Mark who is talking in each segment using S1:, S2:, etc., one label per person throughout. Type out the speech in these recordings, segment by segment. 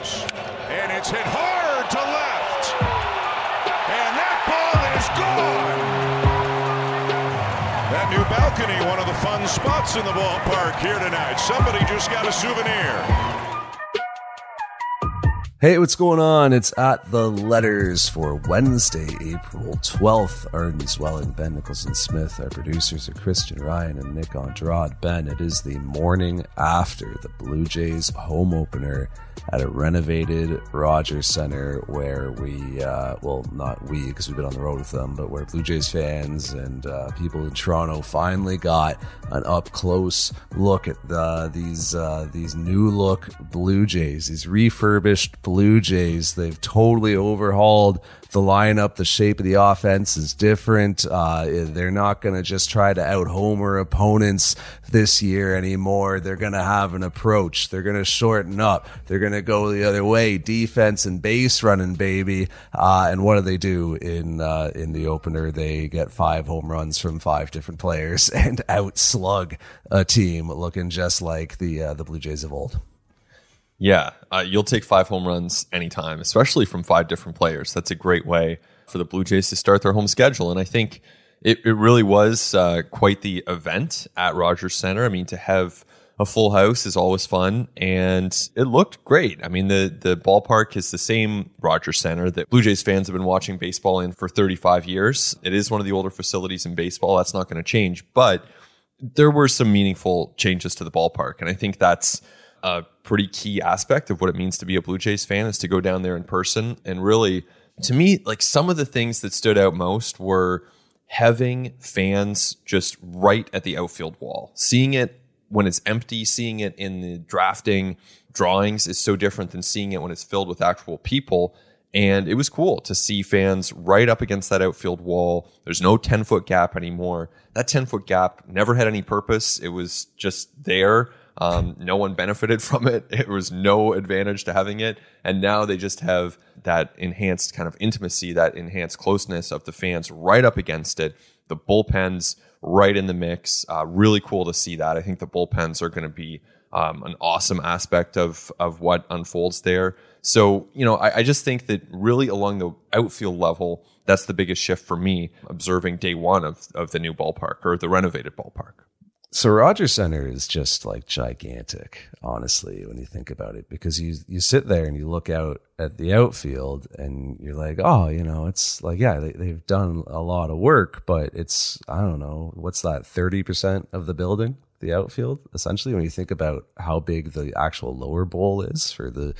S1: And it's hit hard to left. And that ball is gone. That new balcony, one of the fun spots in the ballpark here tonight. Somebody just got a souvenir.
S2: Hey, what's going on? It's at the letters for Wednesday, April 12th. Arden Zwelling, Ben Nicholson Smith. Our producers are Christian Ryan and Nick Andrade. Ben, it is the morning after the Blue Jays home opener at a renovated Rogers Center where we, uh, well, not we because we've been on the road with them, but where Blue Jays fans and uh, people in Toronto finally got an up close look at the, these uh, these new look Blue Jays, these refurbished Blue Jays. They've totally overhauled the lineup, the shape of the offense is different. Uh, they're not going to just try to out homer opponents this year anymore. They're going to have an approach. They're going to shorten up. They're going to go the other way, defense and base running, baby. Uh, and what do they do in uh, in the opener? They get five home runs from five different players and outslug a team looking just like the uh, the Blue Jays of old.
S3: Yeah, uh, you'll take five home runs anytime, especially from five different players. That's a great way for the Blue Jays to start their home schedule. And I think it, it really was uh, quite the event at Rogers Center. I mean, to have a full house is always fun, and it looked great. I mean, the the ballpark is the same Rogers Center that Blue Jays fans have been watching baseball in for 35 years. It is one of the older facilities in baseball. That's not going to change, but there were some meaningful changes to the ballpark, and I think that's a pretty key aspect of what it means to be a Blue Jays fan is to go down there in person and really to me like some of the things that stood out most were having fans just right at the outfield wall. Seeing it when it's empty, seeing it in the drafting drawings is so different than seeing it when it's filled with actual people. And it was cool to see fans right up against that outfield wall. There's no 10 foot gap anymore. That 10 foot gap never had any purpose. It was just there um, no one benefited from it. It was no advantage to having it. And now they just have that enhanced kind of intimacy, that enhanced closeness of the fans right up against it. The bullpens right in the mix. Uh, really cool to see that. I think the bullpens are going to be um, an awesome aspect of of what unfolds there. So you know, I, I just think that really along the outfield level, that's the biggest shift for me observing day one of of the new ballpark or the renovated ballpark.
S2: So Rogers Center is just like gigantic, honestly, when you think about it, because you you sit there and you look out at the outfield and you're like, oh, you know, it's like, yeah, they, they've done a lot of work, but it's I don't know, what's that, thirty percent of the building, the outfield, essentially, when you think about how big the actual lower bowl is for the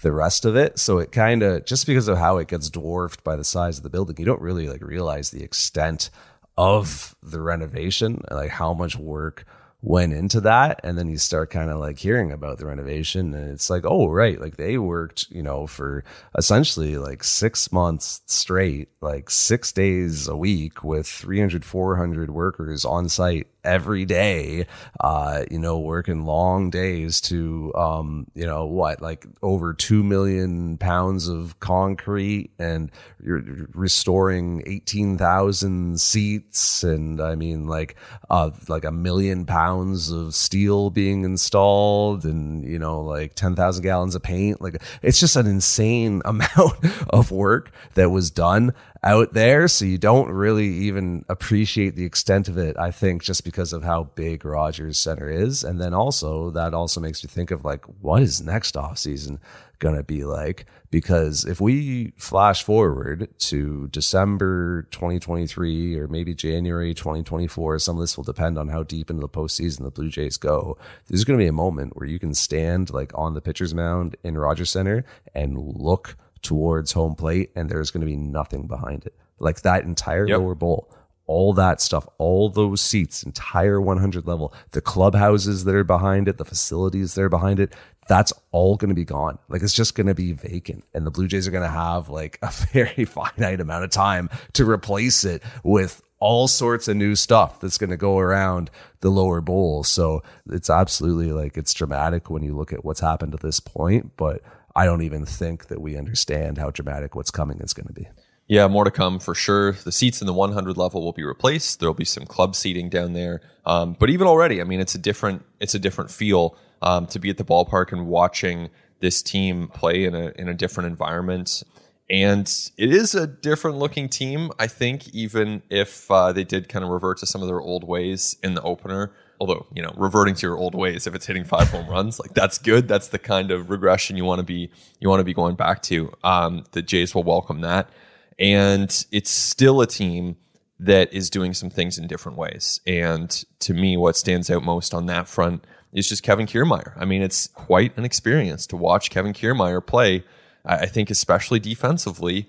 S2: the rest of it. So it kind of just because of how it gets dwarfed by the size of the building, you don't really like realize the extent of the renovation, like how much work went into that. And then you start kind of like hearing about the renovation and it's like oh right like they worked you know for essentially like 6 months straight like 6 days a week with 300 400 workers on site every day, uh, you know, working long days to, um, you know, what, like over 2 million pounds of concrete and you're restoring 18,000 seats. And I mean, like, uh, like a million pounds of steel being installed and, you know, like 10,000 gallons of paint. Like, it's just an insane amount of work that was done out there. So you don't really even appreciate the extent of it, I think, just because of how big Rogers Center is. And then also, that also makes me think of like, what is next off season going to be like? Because if we flash forward to December 2023 or maybe January 2024, some of this will depend on how deep into the postseason the Blue Jays go. There's going to be a moment where you can stand like on the pitcher's mound in Rogers Center and look towards home plate and there's going to be nothing behind it. Like that entire yep. lower bowl, all that stuff, all those seats, entire 100 level, the clubhouses that are behind it, the facilities that are behind it, that's all going to be gone. Like it's just going to be vacant. And the Blue Jays are going to have like a very finite amount of time to replace it with all sorts of new stuff that's going to go around the lower bowl. So it's absolutely like it's dramatic when you look at what's happened at this point. But I don't even think that we understand how dramatic what's coming is going to be.
S3: Yeah, more to come for sure. The seats in the 100 level will be replaced. There'll be some club seating down there. Um, but even already, I mean, it's a different it's a different feel um, to be at the ballpark and watching this team play in a in a different environment. And it is a different looking team, I think, even if uh, they did kind of revert to some of their old ways in the opener. Although, you know, reverting to your old ways, if it's hitting five home runs, like that's good. That's the kind of regression you want to be you want to be going back to. Um, the Jays will welcome that, and it's still a team that is doing some things in different ways. And to me, what stands out most on that front is just Kevin Kiermaier. I mean, it's quite an experience to watch Kevin Kiermaier play. I think, especially defensively.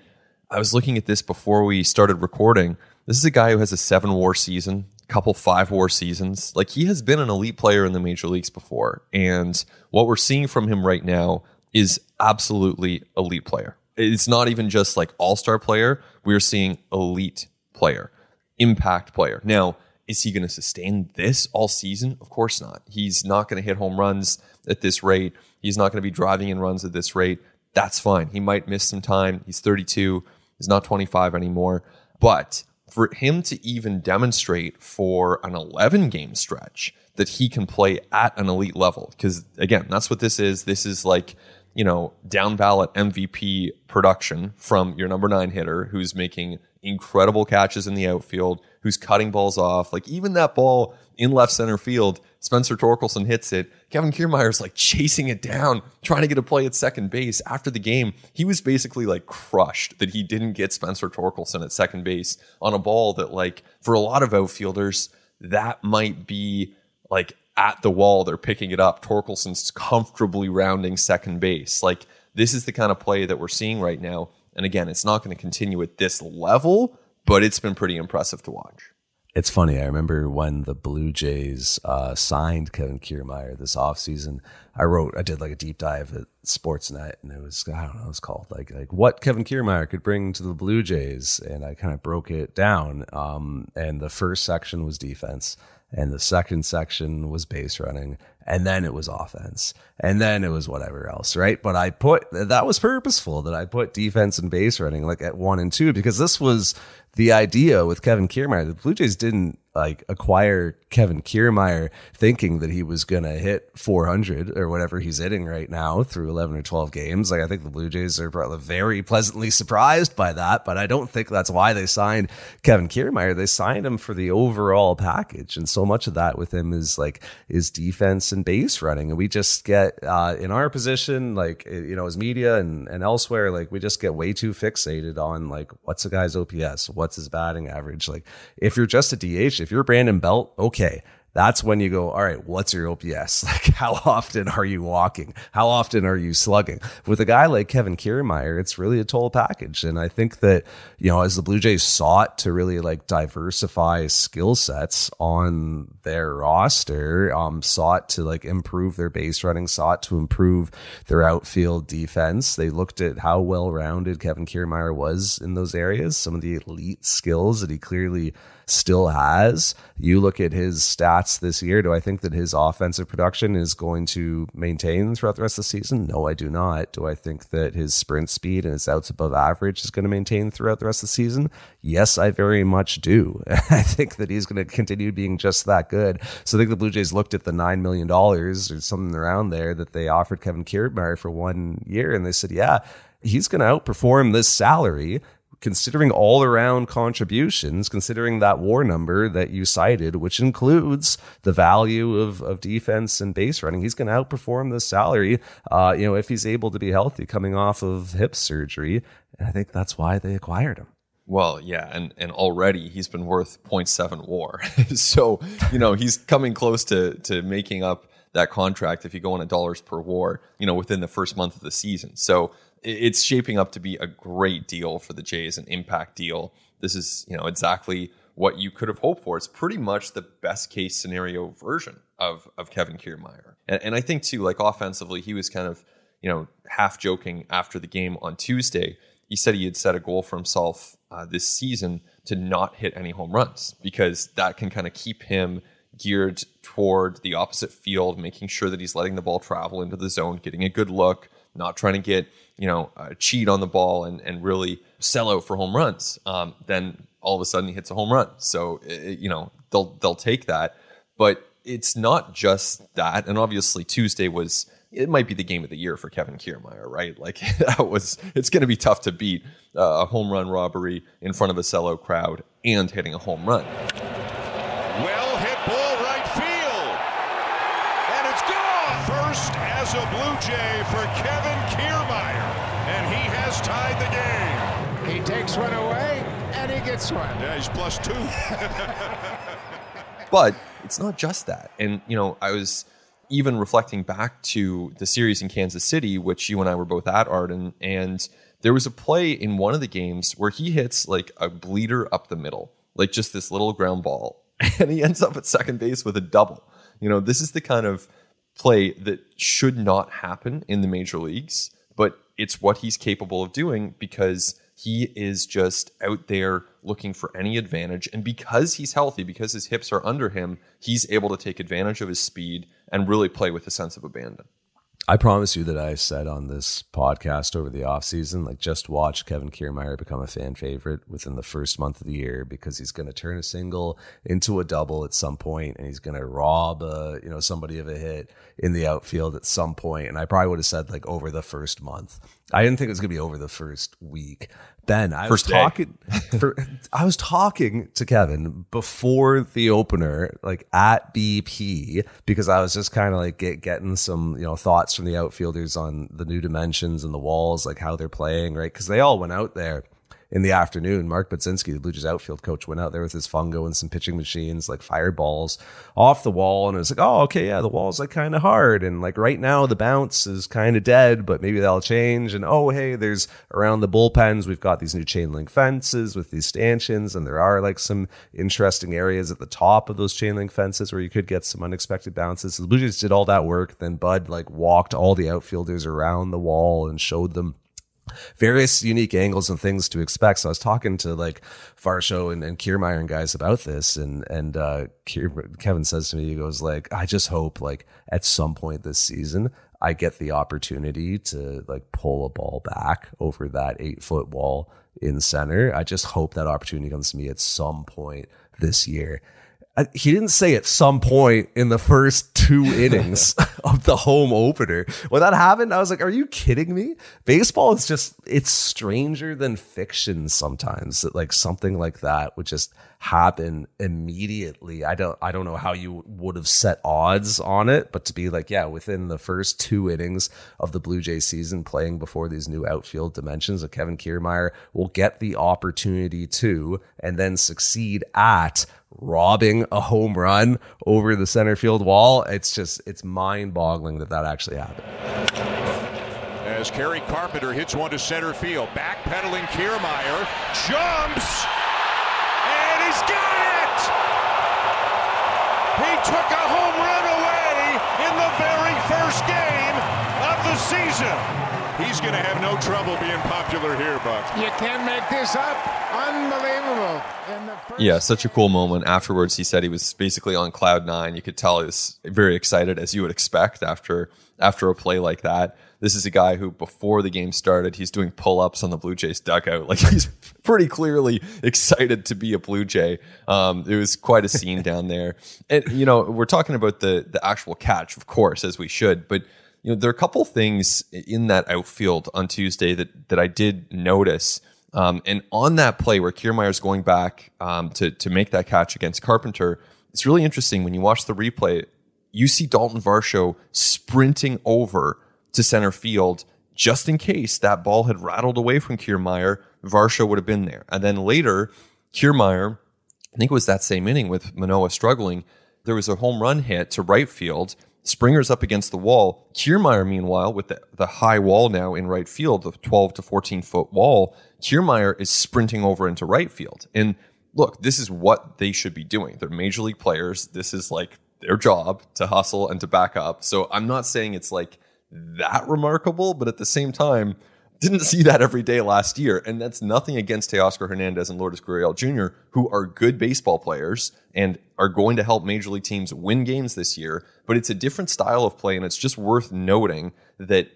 S3: I was looking at this before we started recording. This is a guy who has a seven war season, couple five war seasons. Like he has been an elite player in the major leagues before. And what we're seeing from him right now is absolutely elite player. It's not even just like all star player. We're seeing elite player, impact player. Now, is he going to sustain this all season? Of course not. He's not going to hit home runs at this rate. He's not going to be driving in runs at this rate. That's fine. He might miss some time. He's 32. He's not 25 anymore. But for him to even demonstrate for an 11 game stretch that he can play at an elite level, because again, that's what this is. This is like, you know, down ballot MVP production from your number nine hitter who's making incredible catches in the outfield, who's cutting balls off. Like even that ball in left center field, Spencer Torkelson hits it. Kevin Kiermaier's like chasing it down, trying to get a play at second base. After the game, he was basically like crushed that he didn't get Spencer Torkelson at second base on a ball that, like, for a lot of outfielders, that might be like at the wall. They're picking it up. Torkelson's comfortably rounding second base. Like, this is the kind of play that we're seeing right now. And again, it's not going to continue at this level, but it's been pretty impressive to watch.
S2: It's funny. I remember when the Blue Jays uh, signed Kevin Kiermaier this offseason. I wrote, I did like a deep dive at Sportsnet, and it was I don't know, it was called like like what Kevin Kiermaier could bring to the Blue Jays, and I kind of broke it down. Um, and the first section was defense, and the second section was base running, and then it was offense, and then it was whatever else, right? But I put that was purposeful that I put defense and base running like at one and two because this was the idea with Kevin Kiermaier. The Blue Jays didn't like acquire Kevin Kiermaier thinking that he was going to hit 400 or whatever he's hitting right now through 11 or 12 games. Like I think the Blue Jays are probably very pleasantly surprised by that, but I don't think that's why they signed Kevin Kiermaier. They signed him for the overall package, and so much of that with him is like his defense and base running, and we just get uh, in our position, like you know, as media and and elsewhere, like we just get way too fixated on like what's a guy's OPS, what's his batting average. Like if you're just a DH if you're Brandon Belt, okay, that's when you go, all right, what's your OPS? Like, how often are you walking? How often are you slugging? With a guy like Kevin Kiermaier, it's really a total package. And I think that, you know, as the Blue Jays sought to really like diversify skill sets on their roster, um, sought to like improve their base running, sought to improve their outfield defense. They looked at how well rounded Kevin Kiermaier was in those areas, some of the elite skills that he clearly still has. You look at his stats this year. Do I think that his offensive production is going to maintain throughout the rest of the season? No, I do not. Do I think that his sprint speed and his outs above average is going to maintain throughout the rest of the season? Yes, I very much do. I think that he's going to continue being just that good. So I think the Blue Jays looked at the $9 million or something around there that they offered Kevin Kiermaier for one year and they said, yeah, he's going to outperform this salary considering all around contributions, considering that war number that you cited, which includes the value of, of defense and base running, he's going to outperform the salary, uh, you know, if he's able to be healthy coming off of hip surgery. And I think that's why they acquired him.
S3: Well, yeah, and and already he's been worth 0.7 war. so, you know, he's coming close to to making up that contract if you go on a dollars per war, you know, within the first month of the season. So, it's shaping up to be a great deal for the Jays, an impact deal. This is, you know, exactly what you could have hoped for. It's pretty much the best case scenario version of of Kevin Kiermaier. And, and I think too, like offensively, he was kind of, you know, half joking after the game on Tuesday. He said he had set a goal for himself uh, this season to not hit any home runs because that can kind of keep him geared toward the opposite field, making sure that he's letting the ball travel into the zone, getting a good look, not trying to get you know uh, cheat on the ball and and really sell out for home runs. Um, then all of a sudden he hits a home run. So it, you know they'll they'll take that, but it's not just that. And obviously Tuesday was it might be the game of the year for Kevin Kiermaier, right? Like that was, it's going to be tough to beat uh, a home run robbery in front of a sellout crowd and hitting a home run.
S1: Well hit ball right field. And it's gone. First as a Blue Jay for Kevin game.
S4: One away and he gets one.
S1: Yeah, he's plus two.
S3: But it's not just that. And, you know, I was even reflecting back to the series in Kansas City, which you and I were both at, Arden, and there was a play in one of the games where he hits like a bleeder up the middle, like just this little ground ball, and he ends up at second base with a double. You know, this is the kind of play that should not happen in the major leagues, but it's what he's capable of doing because he is just out there looking for any advantage. And because he's healthy, because his hips are under him, he's able to take advantage of his speed and really play with a sense of abandon.
S2: I promise you that I said on this podcast over the offseason, like just watch Kevin Kiermaier become a fan favorite within the first month of the year because he's going to turn a single into a double at some point and he's going to rob a, you know, somebody of a hit in the outfield at some point. And I probably would have said like over the first month. I didn't think it was going to be over the first week. Then I
S3: First
S2: was
S3: day.
S2: talking for, I was talking to Kevin before the opener, like at BP, because I was just kind of like get, getting some, you know, thoughts from the outfielders on the new dimensions and the walls, like how they're playing, right? Because they all went out there in the afternoon. Mark Budzinski, the Blue Jays outfield coach, went out there with his fungo and some pitching machines, like fired balls off the wall. And it was like, oh, okay, yeah, the wall's like kind of hard. And like right now, the bounce is kind of dead, but maybe that'll change. And oh, hey, there's around the bullpens, we've got these new chain link fences with these stanchions. And there are like some interesting areas at the top of those chain link fences where you could get some unexpected bounces. So the Blue Jays did all that work. Then Bud like walked all the outfielders around the wall and showed them various unique angles and things to expect. So I was talking to like Varsho and, and and guys about this, and and uh, Kevin says to me, he goes like, I just hope like at some point this season. I get the opportunity to like pull a ball back over that eight foot wall in center. I just hope that opportunity comes to me at some point this year. I- he didn't say at some point in the first two innings of the home opener. When that happened, I was like, are you kidding me? Baseball is just, it's stranger than fiction sometimes that like something like that would just happen immediately. I don't, I don't know how you would have set odds on it, but to be like, yeah, within the first two innings of the Blue Jay season playing before these new outfield dimensions of Kevin Kiermaier will get the opportunity to, and then succeed at robbing a home run over the center field wall. It's just, it's mind boggling that that actually happened.
S1: As Kerry Carpenter hits one to center field. Backpedaling Kiermaier. Jumps. He's got it. He took a home run away in the very first game of the season. He's going to have no trouble being popular here, Buck.
S4: You can't make this up. Unbelievable. In the first
S3: Yeah, such a cool moment. Afterwards, he said he was basically on cloud nine. You could tell he was very excited, as you would expect after after a play like that. This is a guy who, before the game started, he's doing pull ups on the Blue Jays dugout. Like he's pretty clearly excited to be a Blue Jay. Um, it was quite a scene down there. And you know, we're talking about the the actual catch, of course, as we should, but you know, there are a couple things in that outfield on Tuesday that that I did notice. Um, and on that play where Kiermaier's going back um, to to make that catch against Carpenter, it's really interesting when you watch the replay. You see Dalton Varsho sprinting over to center field just in case that ball had rattled away from Kiermaier. Varsho would have been there, and then later, Kiermaier, I think it was that same inning with Manoah struggling. There was a home run hit to right field. Springer's up against the wall. Kiermaier, meanwhile, with the, the high wall now in right field, the 12 to 14 foot wall, Kiermaier is sprinting over into right field. And look, this is what they should be doing. They're major league players. This is like their job to hustle and to back up. So I'm not saying it's like that remarkable, but at the same time, didn't see that every day last year. And that's nothing against Teoscar Hernandez and Lourdes Gurriel Jr., who are good baseball players and are going to help major league teams win games this year. But it's a different style of play. And it's just worth noting that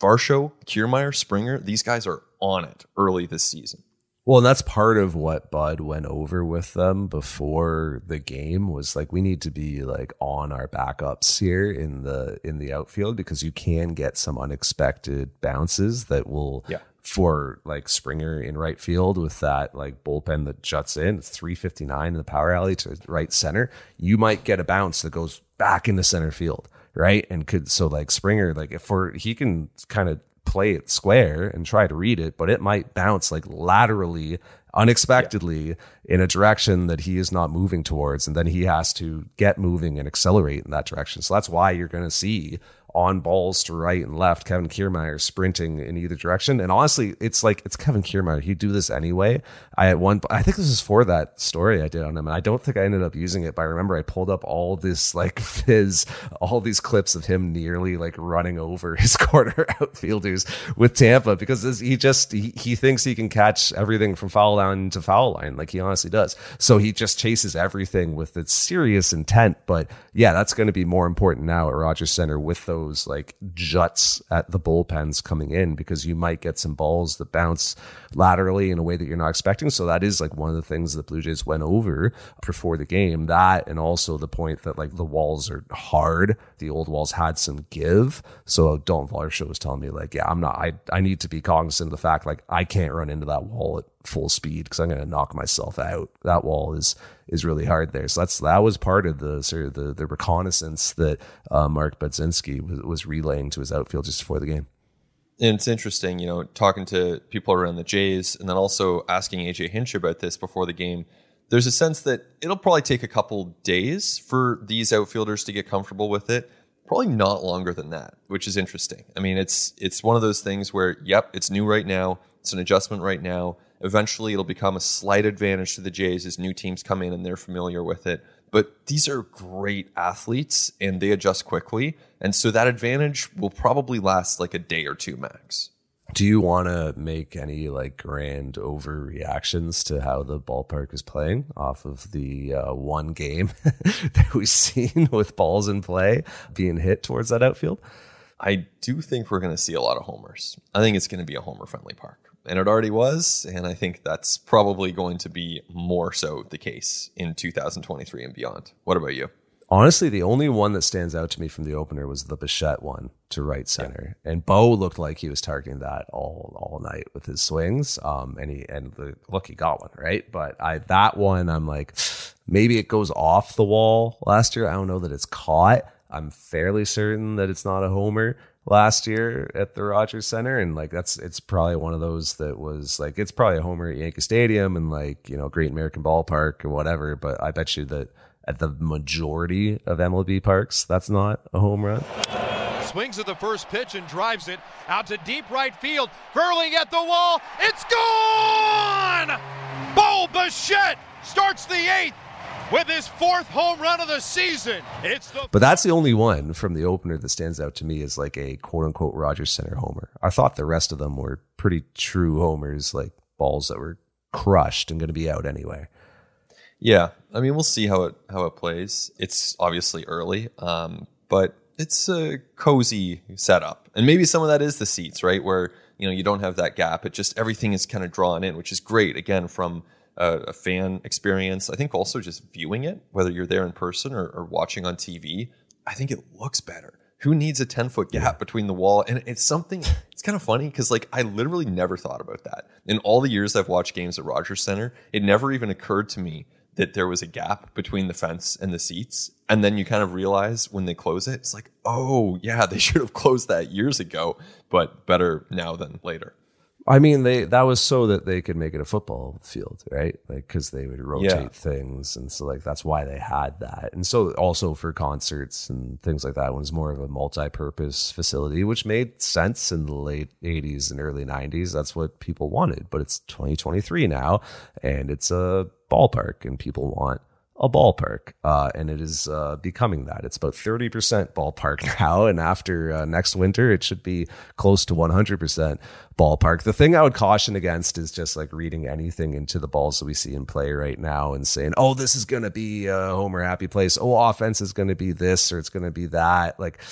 S3: Varsho, Kiermaier, Springer, these guys are on it early this season.
S2: Well, and that's part of what Bud went over with them before the game was like we need to be like on our backups here in the in the outfield because you can get some unexpected bounces that will
S3: Yeah.
S2: for like Springer in right field with that like bullpen that juts in, it's 359 in the power alley to right center. You might get a bounce that goes back into center field, right? And could so like Springer, like if for he can kind of play it square and try to read it, but it might bounce like laterally, unexpectedly in a direction that he is not moving towards. And then he has to get moving and accelerate in that direction. So that's why you're going to see on balls to right and left, Kevin Kiermaier sprinting in either direction. And honestly, it's like it's Kevin Kiermaier. He'd do this anyway. I at one, I think this is for that story I did on him, and I don't think I ended up using it. But I remember I pulled up all this like fizz, all these clips of him nearly like running over his corner outfielders with Tampa because this, he just he, he thinks he can catch everything from foul line to foul line, like he honestly does. So he just chases everything with its serious intent. But yeah, that's going to be more important now at Rogers Center with those like juts at the bullpens coming in because you might get some balls that bounce laterally in a way that you're not expecting. So that is like one of the things that Blue Jays went over before the game. That and also the point that like the walls are hard. The old walls had some give. So Dalton Varsho was telling me like, yeah, I'm not. I I need to be cognizant of the fact like I can't run into that wall at full speed because I'm going to knock myself out. That wall is is really hard there. So that's that was part of the sort of the the reconnaissance that uh, Mark Budzinski was, was relaying to his outfield just before the game.
S3: And it's interesting, you know, talking to people around the Jays and then also asking AJ Hinch about this before the game. There's a sense that it'll probably take a couple days for these outfielders to get comfortable with it. Probably not longer than that, which is interesting. I mean, it's it's one of those things where, yep, it's new right now. It's an adjustment right now. Eventually, it'll become a slight advantage to the Jays as new teams come in and they're familiar with it. But these are great athletes and they adjust quickly. And so that advantage will probably last like a day or two max.
S2: Do you want to make any like grand overreactions to how the ballpark is playing off of the uh, one game that we've seen with balls in play being hit towards that outfield?
S3: I do think we're going to see a lot of homers. I think it's going to be a homer friendly park. And it already was. And I think that's probably going to be more so the case in 2023 and beyond. What about you?
S2: Honestly, the only one that stands out to me from the opener was the Bichette one to right center, and Bo looked like he was targeting that all all night with his swings. Um, and he and the look he got one right, but I that one I'm like maybe it goes off the wall last year. I don't know that it's caught. I'm fairly certain that it's not a homer last year at the Rogers Center, and like that's it's probably one of those that was like it's probably a homer at Yankee Stadium and like you know Great American Ballpark or whatever. But I bet you that at the majority of MLB parks, that's not a home run.
S5: Swings at the first pitch and drives it out to deep right field. Furling at the wall. It's gone! Bo Bichette starts the eighth with his fourth home run of the season. It's the
S2: But that's the only one from the opener that stands out to me as like a quote unquote Rogers Center homer. I thought the rest of them were pretty true homers, like balls that were crushed and going to be out anyway.
S3: Yeah, I mean, we'll see how it how it plays. It's obviously early, um, but it's a cozy setup, and maybe some of that is the seats, right? Where you know you don't have that gap. It just everything is kind of drawn in, which is great. Again, from a, a fan experience, I think also just viewing it, whether you're there in person or, or watching on TV, I think it looks better. Who needs a 10 foot gap between the wall? And it's something, it's kind of funny because, like, I literally never thought about that. In all the years I've watched games at Rogers Center, it never even occurred to me that there was a gap between the fence and the seats. And then you kind of realize when they close it, it's like, oh, yeah, they should have closed that years ago, but better now than later.
S2: I mean, they that was so that they could make it a football field, right? Like because they would rotate
S3: Yeah.
S2: things, and so like that's why they had that. And so also for concerts and things like that, it was more of a multi-purpose facility, which made sense in the late '80s and early '90s. That's what people wanted. But it's 2023 now, and it's a ballpark, and people want a ballpark, uh, and it is uh, becoming that. It's about 30% ballpark now, and after uh, next winter, it should be close to 100% ballpark. The thing I would caution against is just like reading anything into the balls that we see in play right now and saying, oh, this is going to be a homer happy place. Oh, offense is going to be this or it's going to be that. Like,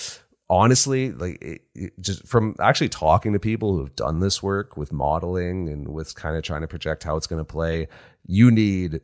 S2: honestly, like it, it just from actually talking to people who have done this work with modeling and with kind of trying to project how it's going to play, you need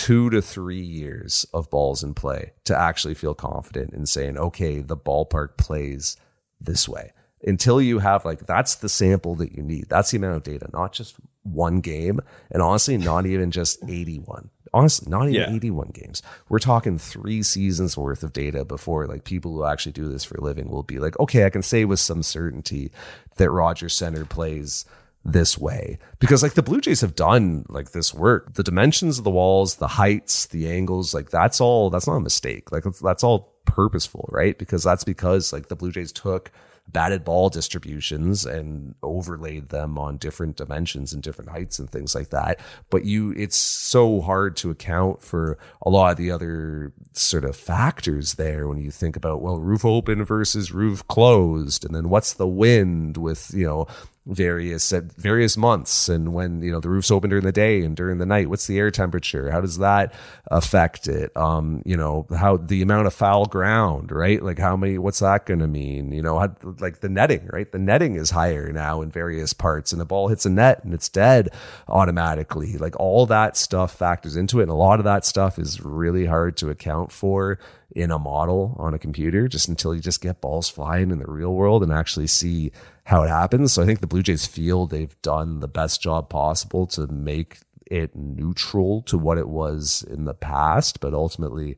S2: two to three years of balls in play to actually feel confident in saying, okay, the ballpark plays this way. Until you have like, that's the sample that you need. That's the amount of data, not just one game. And honestly, not even just 81 honestly not even
S3: Yeah.
S2: 81 games we're talking three seasons worth of data before like people who actually do this for a living will be like okay i can say with some certainty that roger center plays this way because like the blue jays have done like this work the dimensions of the walls the heights the angles like that's all that's not a mistake like that's, all purposeful right because that's because like the blue jays took batted ball distributions and overlaid them on different dimensions and different heights and things like that. But you, it's so hard to account for a lot of the other sort of factors there when you think about, well, roof open versus roof closed. And then what's the wind with, you know, various at various months and when you know the roof's open during the day and during the night what's the air temperature? How does that affect it? Um you know how the amount of foul ground right? Like how many what's that going to mean? You know how, like the netting right? The netting is higher now in various parts and the ball hits a net and it's dead automatically. Like all that stuff factors into it and a lot of that stuff is really hard to account for in a model on a computer just until you just get balls flying in the real world and actually see how it happens. So I think the Blue Jays feel they've done the best job possible to make it neutral to what it was in the past. But ultimately,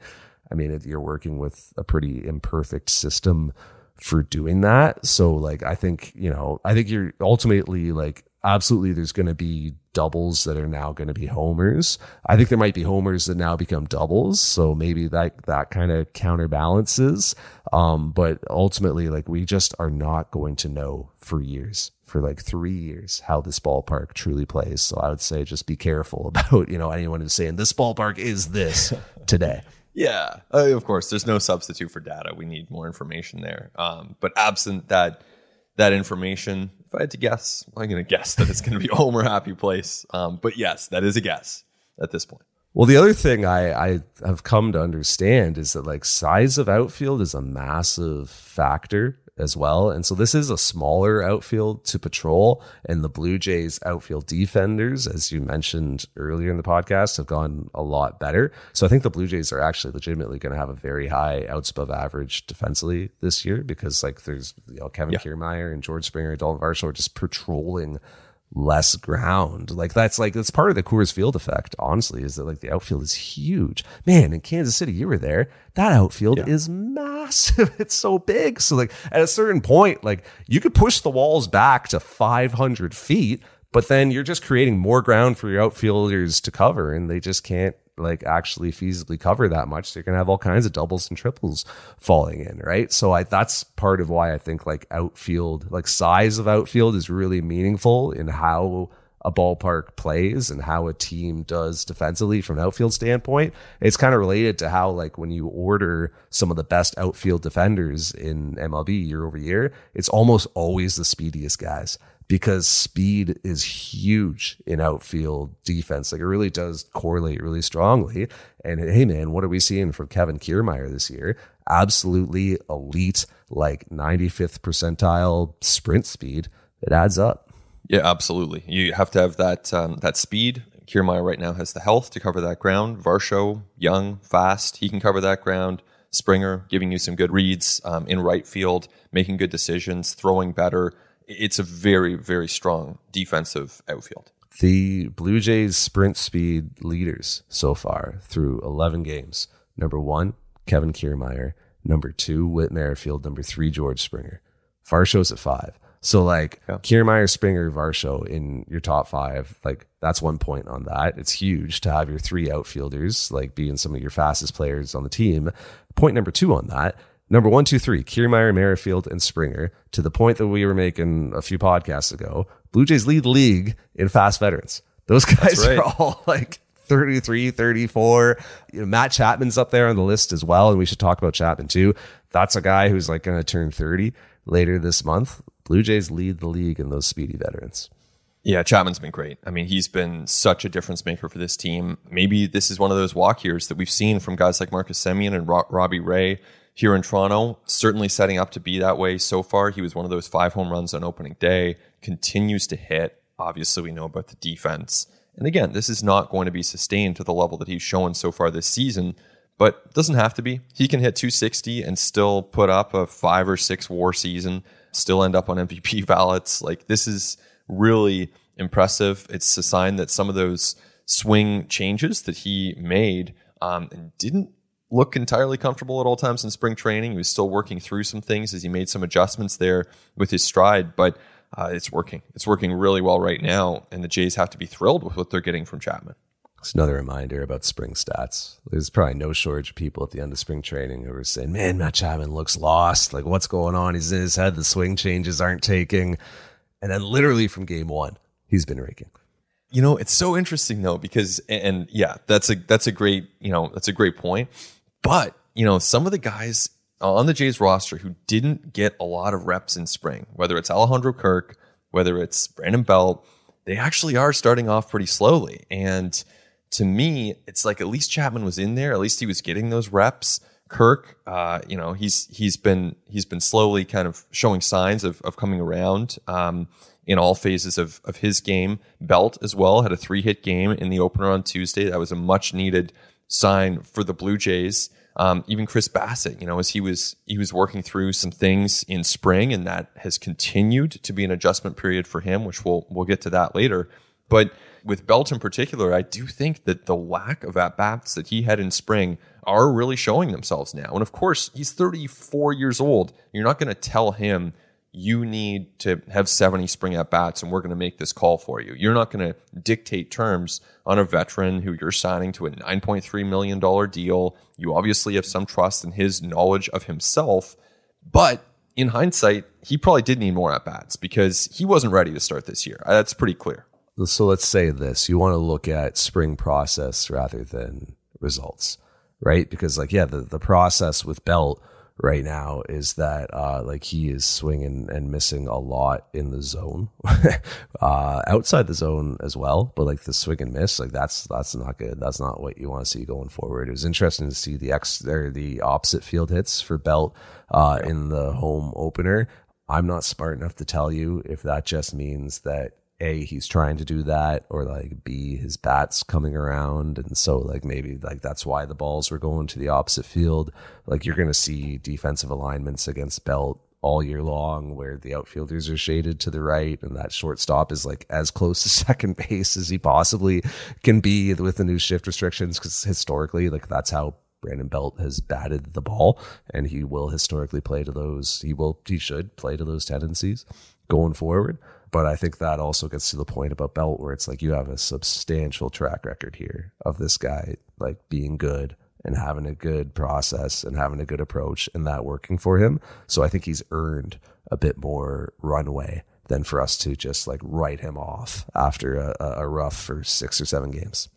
S2: I mean, you're working with a pretty imperfect system for doing that. So like, I think, you know, I think you're ultimately like, absolutely there's going to be doubles that are now going to be homers. I think there might be homers that now become doubles. So maybe that, that kind of counterbalances. Um, but ultimately, like we just are not going to know for years, for like three years, how this ballpark truly plays. So I would say just be careful about, you know, anyone who's saying this ballpark is this today.
S3: Yeah, uh, of course. There's no substitute for data. We need more information there. Um, but absent that that information, if I had to guess, I'm going to guess that it's going to be a Homer happy place. Um, but yes, that is a guess at this point.
S2: Well, the other thing I, I have come to understand is that like size of outfield is a massive factor as well. And so this is a smaller outfield to patrol. And the Blue Jays outfield defenders, as you mentioned earlier in the podcast, have gone a lot better. So I think the Blue Jays are actually legitimately going to have a very high outs above average defensively this year because like there's you know Kevin
S3: Yeah.
S2: Kiermaier and George Springer and Dalton Varsho are just patrolling less ground. Like that's like that's part of the Coors Field effect. Honestly, is that like the outfield is huge. Man, in Kansas City, you were there. That outfield
S3: Yeah.
S2: is massive. It's so big. So like at a certain point, like you could push the walls back to 500 feet, but then you're just creating more ground for your outfielders to cover, and they just can't like actually feasibly cover that much. They're gonna have all kinds of doubles and triples falling in, right? So I that's part of why I think like outfield, like size of outfield is really meaningful in how a ballpark plays and how a team does defensively from an outfield standpoint. It's kind of related to how like when you order some of the best outfield defenders in MLB year over year, it's almost always the speediest guys because speed is huge in outfield defense. Like it really does correlate really strongly. And hey, man, what are we seeing from Kevin Kiermaier this year? Absolutely elite, like 95th percentile sprint speed. It adds up.
S3: Yeah, absolutely. You have to have that um, that speed. Kiermaier right now has the health to cover that ground. Varsho, young, fast, he can cover that ground. Springer giving you some good reads um, in right field, making good decisions, throwing better. It's a very, very strong defensive outfield.
S2: the Blue Jays sprint speed leaders so far through 11 games. Number one, Kevin Kiermaier. Number two, Whit Merrifield. Number three, George Springer. Varsho's at five. So like
S3: Yeah.
S2: Kiermaier, Springer, Varsho in your top five, like that's one point on that. It's huge to have your three outfielders like being some of your fastest players on the team. Point number two on that. Number one, two, three, Kiermaier, Merrifield, and Springer, to the point that we were making a few podcasts ago. Blue Jays lead league in fast veterans. Those guys
S3: right.
S2: are all like 33, 34. You know, Matt Chapman's up there on the list as well. And we should talk about Chapman too. That's a guy who's like going to turn 30 later this month. Blue Jays lead the league in those speedy veterans.
S3: Yeah, Chapman's been great. I mean, he's been such a difference maker for this team. Maybe this is one of those walk years that we've seen from guys like Marcus Semien and Ro- Robbie Ray here in Toronto. Certainly setting up to be that way so far. He was one of those five home runs on opening day, continues to hit. Obviously, we know about the defense. And again, this is not going to be sustained to the level that he's shown so far this season, but doesn't have to be. He can hit 260 and still put up a five or six war season, still end up on MVP ballots. Like, this is really impressive. It's a sign that some of those swing changes that he made um, and didn't look entirely comfortable at all times in spring training. He was still working through some things as he made some adjustments there with his stride, but uh, it's working. It's working really well right now, and the Jays have to be thrilled with what they're getting from Chapman.
S2: It's another reminder about spring stats. There's probably no shortage of people at the end of spring training who are saying, "Man, Matt Chapman looks lost. Like, what's going on? He's in his head. The swing changes aren't taking." And then, literally from game one, he's been raking.
S3: You know, it's so interesting though because, and yeah, that's a that's a great you know that's a great point. But you know, some of the guys on the Jays roster who didn't get a lot of reps in spring, whether it's Alejandro Kirk, whether it's Brandon Belt, they actually are starting off pretty slowly. And to me, it's like at least Chapman was in there. At least he was getting those reps. Kirk, uh, you know, he's he's been he's been slowly kind of showing signs of of coming around um, in all phases of of his game. Belt as well had a three hit game in the opener on Tuesday. That was a much needed sign for the Blue Jays. Um, even Chris Bassitt, you know, as he was he was working through some things in spring, and that has continued to be an adjustment period for him, which we'll we'll get to that later. But with Belt in particular, I do think that the lack of at bats that he had in spring are really showing themselves now. And of course, he's 34 years old. You're not going to tell him you need to have 70 spring at bats and we're going to make this call for you. You're not going to dictate terms on a veteran who you're signing to a $9.3 million deal. You obviously have some trust in his knowledge of himself, but in hindsight, he probably did need more at bats because he wasn't ready to start this year. Uh, that's pretty clear.
S2: So let's say this you want to look at spring process rather than results, right? Because, like, yeah, the, the process with Belt right now is that uh, like he is swinging and missing a lot in the zone, uh, outside the zone as well. But like the swing and miss, like that's that's not good. That's not what you want to see going forward. It was interesting to see the ex or the opposite field hits for Belt uh, yeah. in the home opener. I'm not smart enough to tell you if that just means that a he's trying to do that or like b his bats coming around and so like maybe like that's why the balls were going to the opposite field. Like you're going to see defensive alignments against belt all year long where the outfielders are shaded to the right and that shortstop is like as close to second base as he possibly can be with the new shift restrictions because historically like that's how Brandon Belt has batted the ball and he will historically play to those he will he should play to those tendencies going forward but I think that also gets to the point about Belt where it's like you have a substantial track record here of this guy like being good and having a good process and having a good approach and that working for him. So I think he's earned a bit more runway than for us to just like write him off after a, a rough for six or seven games.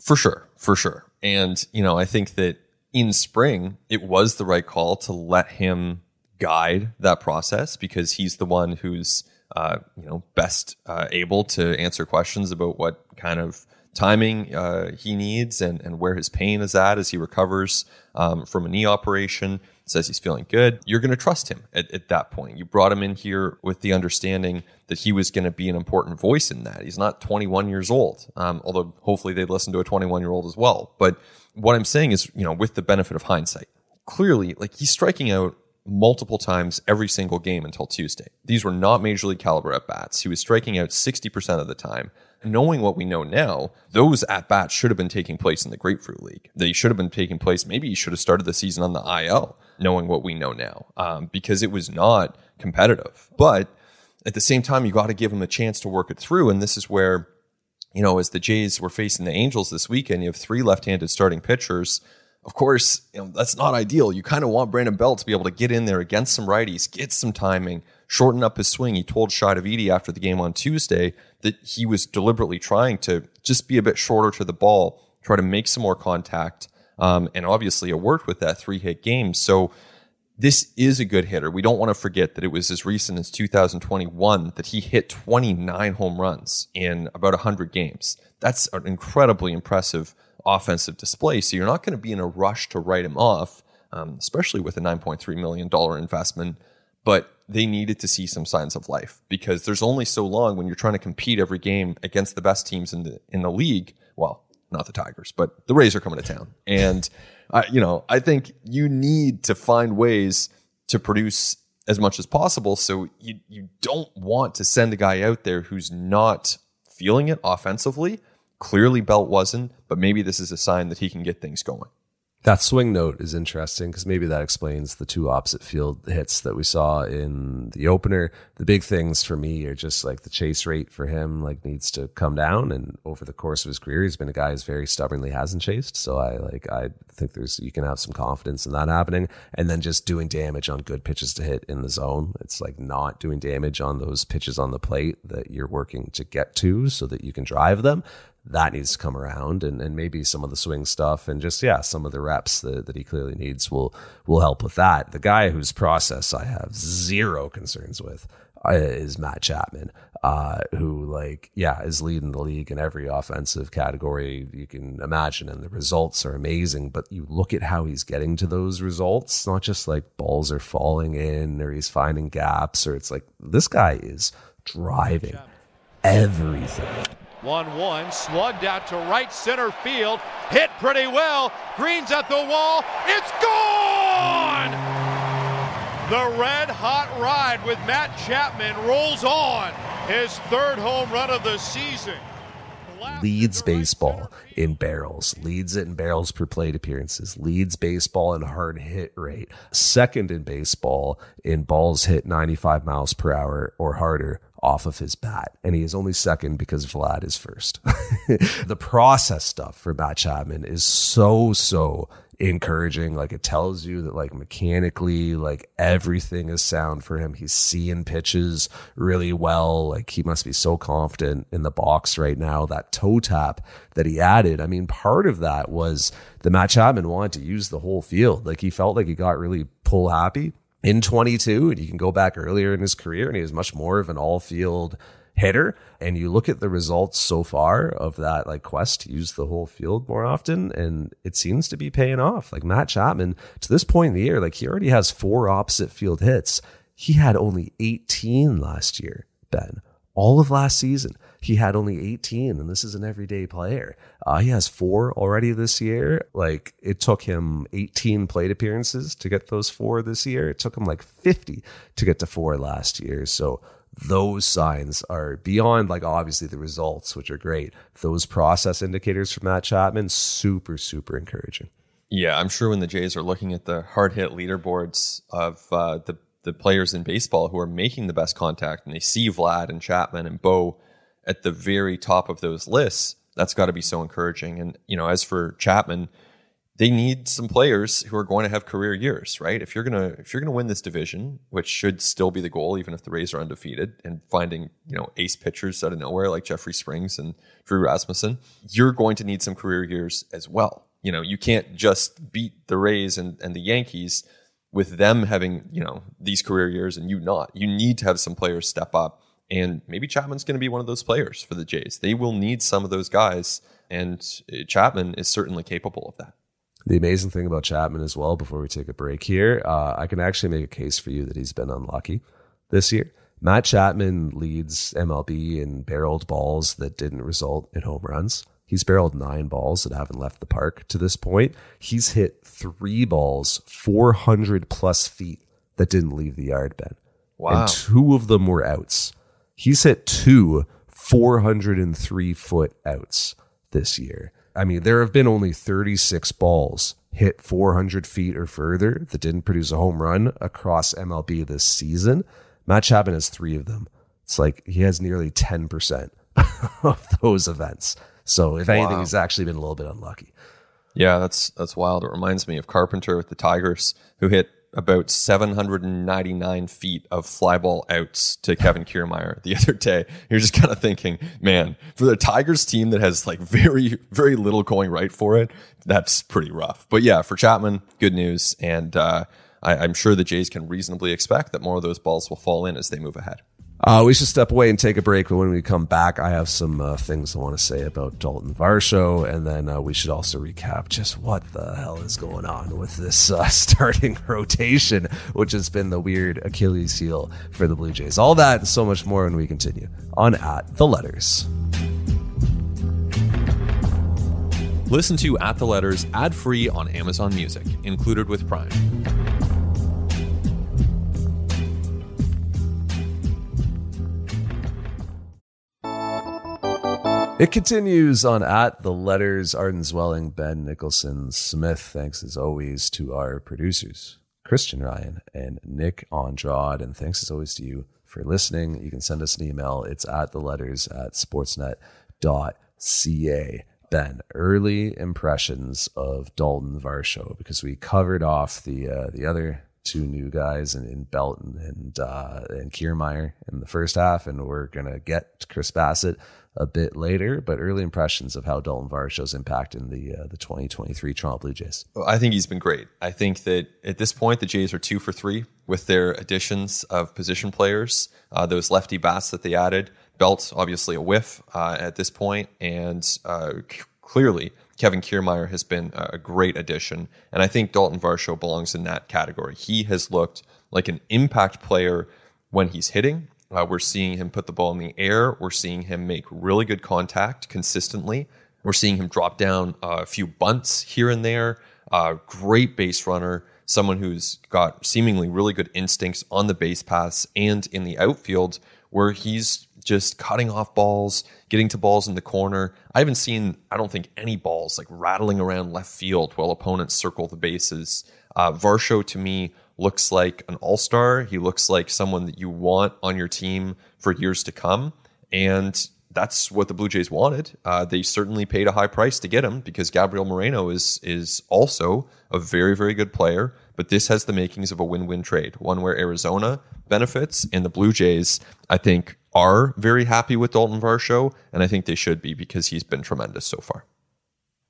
S3: For sure, for sure. And, you know, I think that in spring, it was the right call to let him guide that process because he's the one who's uh, you know, best uh, able to answer questions about what kind of timing uh, he needs and, and where his pain is at as he recovers um, from a knee operation. Says he's feeling good. You're going to trust him at, at, that point. You brought him in here with the understanding that he was going to be an important voice in that. He's not 21 years old, um, although hopefully they'd listen to a 21 year old as well. But what I'm saying is, you know, with the benefit of hindsight, clearly, like he's striking out multiple times every single game until Tuesday. These were not major league caliber at bats. He was striking out 60% of the time. Knowing what we know now, those at bats should have been taking place in the Grapefruit League. They should have been taking place. Maybe he should have started the season on the IL, knowing what we know now, um, because it was not competitive. But at the same time, you got to give him a chance to work it through. And this is where, you know, as the Jays were facing the Angels this weekend, you have three left handed starting pitchers of course, you know, that's not ideal. You kind of want Brandon Belt to be able to get in there against some righties, get some timing, shorten up his swing. He told Shi Davidi after the game on Tuesday that he was deliberately trying to just be a bit shorter to the ball, try to make some more contact. Um, and obviously, it worked with that three hit game. So, this is a good hitter. We don't want to forget that it was as recent as 2021 that he hit 29 home runs in about 100 games. That's an incredibly impressive offensive display. So you're not going to be in a rush to write him off, um, especially with a $9.3 million investment. But they needed to see some signs of life because there's only so long when you're trying to compete every game against the best teams in the in the league. Well, not the Tigers, but the Rays are coming to town, and you know I think you need to find ways to produce as much as possible. So you you don't want to send a guy out there who's not feeling it offensively. Clearly, Belt wasn't, but maybe this is a sign that he can get things going.
S2: That swing note is interesting because maybe that explains the two opposite field hits that we saw in the opener. The big things for me are just like the chase rate for him like needs to come down. And over the course of his career, he's been a guy who's very stubbornly hasn't chased. So I like I think there's you can have some confidence in that happening. And then just doing damage on good pitches to hit in the zone. It's like not doing damage on those pitches on the plate that you're working to get to so that you can drive them that needs to come around and, and maybe some of the swing stuff and just yeah some of the reps that, that he clearly needs will will help with that. The guy whose process i have zero concerns with uh, is matt chapman uh, who like yeah is leading the league in every offensive category you can imagine and the results are amazing but you look at how he's getting to those results not just like balls are falling in or he's finding gaps or it's like this guy is driving everything
S5: 1 1, slugged out to right center field, hit pretty well. Green's at the wall. It's gone! The red hot ride with Matt Chapman rolls on. His third home run of the season.
S2: Leads baseball in barrels, leads it in barrels per plate appearances, leads baseball in hard hit rate, second in baseball in balls hit 95 miles per hour or harder off of his bat. And he is only second because Vlad is first. the process stuff for Matt Chapman is so, so encouraging. Like it tells you that like mechanically, like everything is sound for him. He's seeing pitches really well. Like he must be so confident in the box right now. That toe tap that he added. I mean, part of that was the Matt Chapman wanted to use the whole field. Like he felt like he got really pull happy in 22 and you can go back earlier in his career and he was much more of an all field hitter. And you look at the results so far of that like quest to use the whole field more often and it seems to be paying off. Like matt chapman to this point in the year like he already has four opposite field hits. He had only 18 last year ben. All of last season he had only 18 and this is an everyday player. Uh, he has four already this year. Like it took him 18 plate appearances to get those four this year. It took him like 50 to get to four last year. So those signs are beyond like obviously the results which are great. Those process indicators from matt chapman super super encouraging.
S3: Yeah i'm sure when the jays are looking at the hard hit leaderboards of uh, the the players in baseball who are making the best contact and they see vlad and chapman and bo at the very top of those lists, that's got to be so encouraging. And you know, as for Chapman, they need some players who are going to have career years, right? If you're gonna if you're gonna win this division, which should still be the goal, even if the Rays are undefeated, and finding you know ace pitchers out of nowhere like Jeffrey Springs and Drew Rasmussen, you're going to need some career years as well. You know, you can't just beat the Rays and, and the Yankees with them having you know these career years and you not. You need to have some players step up and maybe Chapman's going to be one of those players for the Jays. They will need some of those guys, and uh, Chapman is certainly capable of that.
S2: The amazing thing about Chapman as well, before we take a break here, uh, I can actually make a case for you that he's been unlucky this year. Matt Chapman leads MLB in barreled balls that didn't result in home runs. He's barreled nine balls that haven't left the park to this point. He's hit three balls 400 plus feet that didn't leave the yard, Ben.
S3: Wow.
S2: And two of them were outs. He's hit two 403 foot outs this year. I mean, there have been only 36 balls hit 400 feet or further that didn't produce a home run across MLB this season. Matt Chapman has three of them. It's like he has nearly 10% of those events. So if anything, wow. he's actually been a little bit unlucky.
S3: Yeah, that's that's wild. It reminds me of Carpenter with the Tigers, who hit about 799 feet of fly ball outs to Kevin Kiermaier the other day. You're just kind of thinking, man, for the Tigers team that has like very, very little going right for it, that's pretty rough. But yeah, for Chapman, good news. And uh, I, I'm sure the Jays can reasonably expect that more of those balls will fall in as they move ahead.
S2: Uh, we should step away and take a break. But when we come back, I have some uh, things I want to say about Daulton Varsho, and then uh, we should also recap just what the hell is going on with this uh, starting rotation, which has been the weird Achilles heel for the Blue Jays. All that and so much more when we continue on at the letters.
S3: Listen to At the Letters ad free on Amazon Music, included with Prime.
S2: It continues on at the letters Arden Zwelling, Ben Nicholson Smith. Thanks as always to our producers, Christian Ryan and Nick Andrade. And thanks as always to you for listening. You can send us an email. It's at the letters at sportsnet.ca. Ben, early impressions of Daulton Varsho because we covered off the uh, the other two new guys in, in Belton and uh, and Kiermaier in the first half, and we're gonna get Chris Bassitt a bit later. But early impressions of how Daulton Varsho's impact in the uh, the 2023 Toronto Blue Jays.
S3: I think he's been great. I think that at this point the Jays are two for three with their additions of position players. Uh, those lefty bats that they added. Belt obviously a whiff uh, at this point, and uh, c- clearly Kevin Kiermaier has been a great addition, and I think Daulton Varsho belongs in that category. He has looked like an impact player when he's hitting. Uh, we're seeing him put the ball in the air. We're seeing him make really good contact consistently. We're seeing him drop down a few bunts here and there. Uh, great base runner, someone who's got seemingly really good instincts on the base paths and in the outfield, where he's just cutting off balls, getting to balls in the corner. I haven't seen, I don't think, any balls like rattling around left field while opponents circle the bases. Uh, Varsho to me looks like an all star. He looks like someone that you want on your team for years to come. And that's what the Blue Jays wanted. Uh, they certainly paid a high price to get him because Gabriel Moreno is is also a very very good player. But this has the makings of a win win trade, one where Arizona benefits and the Blue Jays, I think, are very happy with Daulton Varsho, and I think they should be because he's been tremendous so far.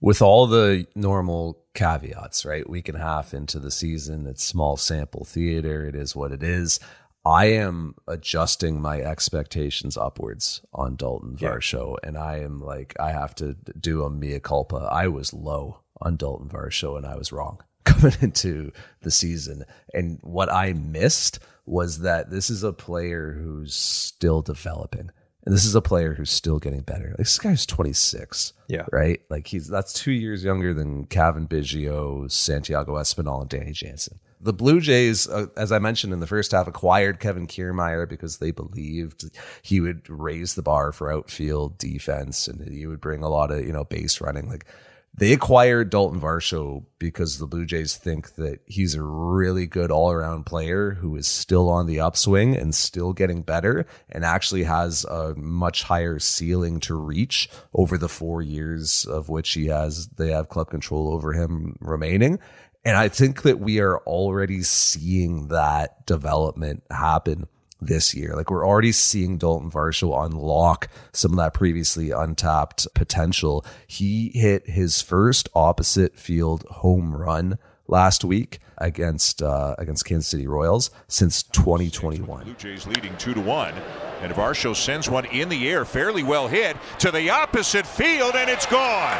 S2: With all the normal caveats, right? Week and a half into the season, it's small sample theater. It is what it is. I am adjusting my expectations upwards on Daulton Varsho, and I am like, I have to do a mea culpa. I was low on Daulton Varsho, and I was wrong coming into the season. And what I missed was that this is a player who's still developing. And this is a player who's still getting better. Like this guy's 26.
S3: Yeah.
S2: Right? Like he's that's two years younger than Cavan Biggio, Santiago Espinal, and Danny Jansen. The Blue Jays, uh, as I mentioned in the first half, acquired Kevin Kiermaier because they believed he would raise the bar for outfield defense and he would bring a lot of, you know, base running. Like they acquired Daulton Varsho because the Blue Jays think that he's a really good all around player who is still on the upswing and still getting better and actually has a much higher ceiling to reach over the four years of which he has, they have club control over him remaining. And I think that we are already seeing that development happen this year. Like we're already seeing Daulton Varsho unlock some of that previously untapped potential. He hit his first opposite field home run last week against uh, against Kansas City Royals since 2021.
S1: Blue Jays leading two to one, and Varsho sends one in the air, fairly well hit to the opposite field, and it's gone.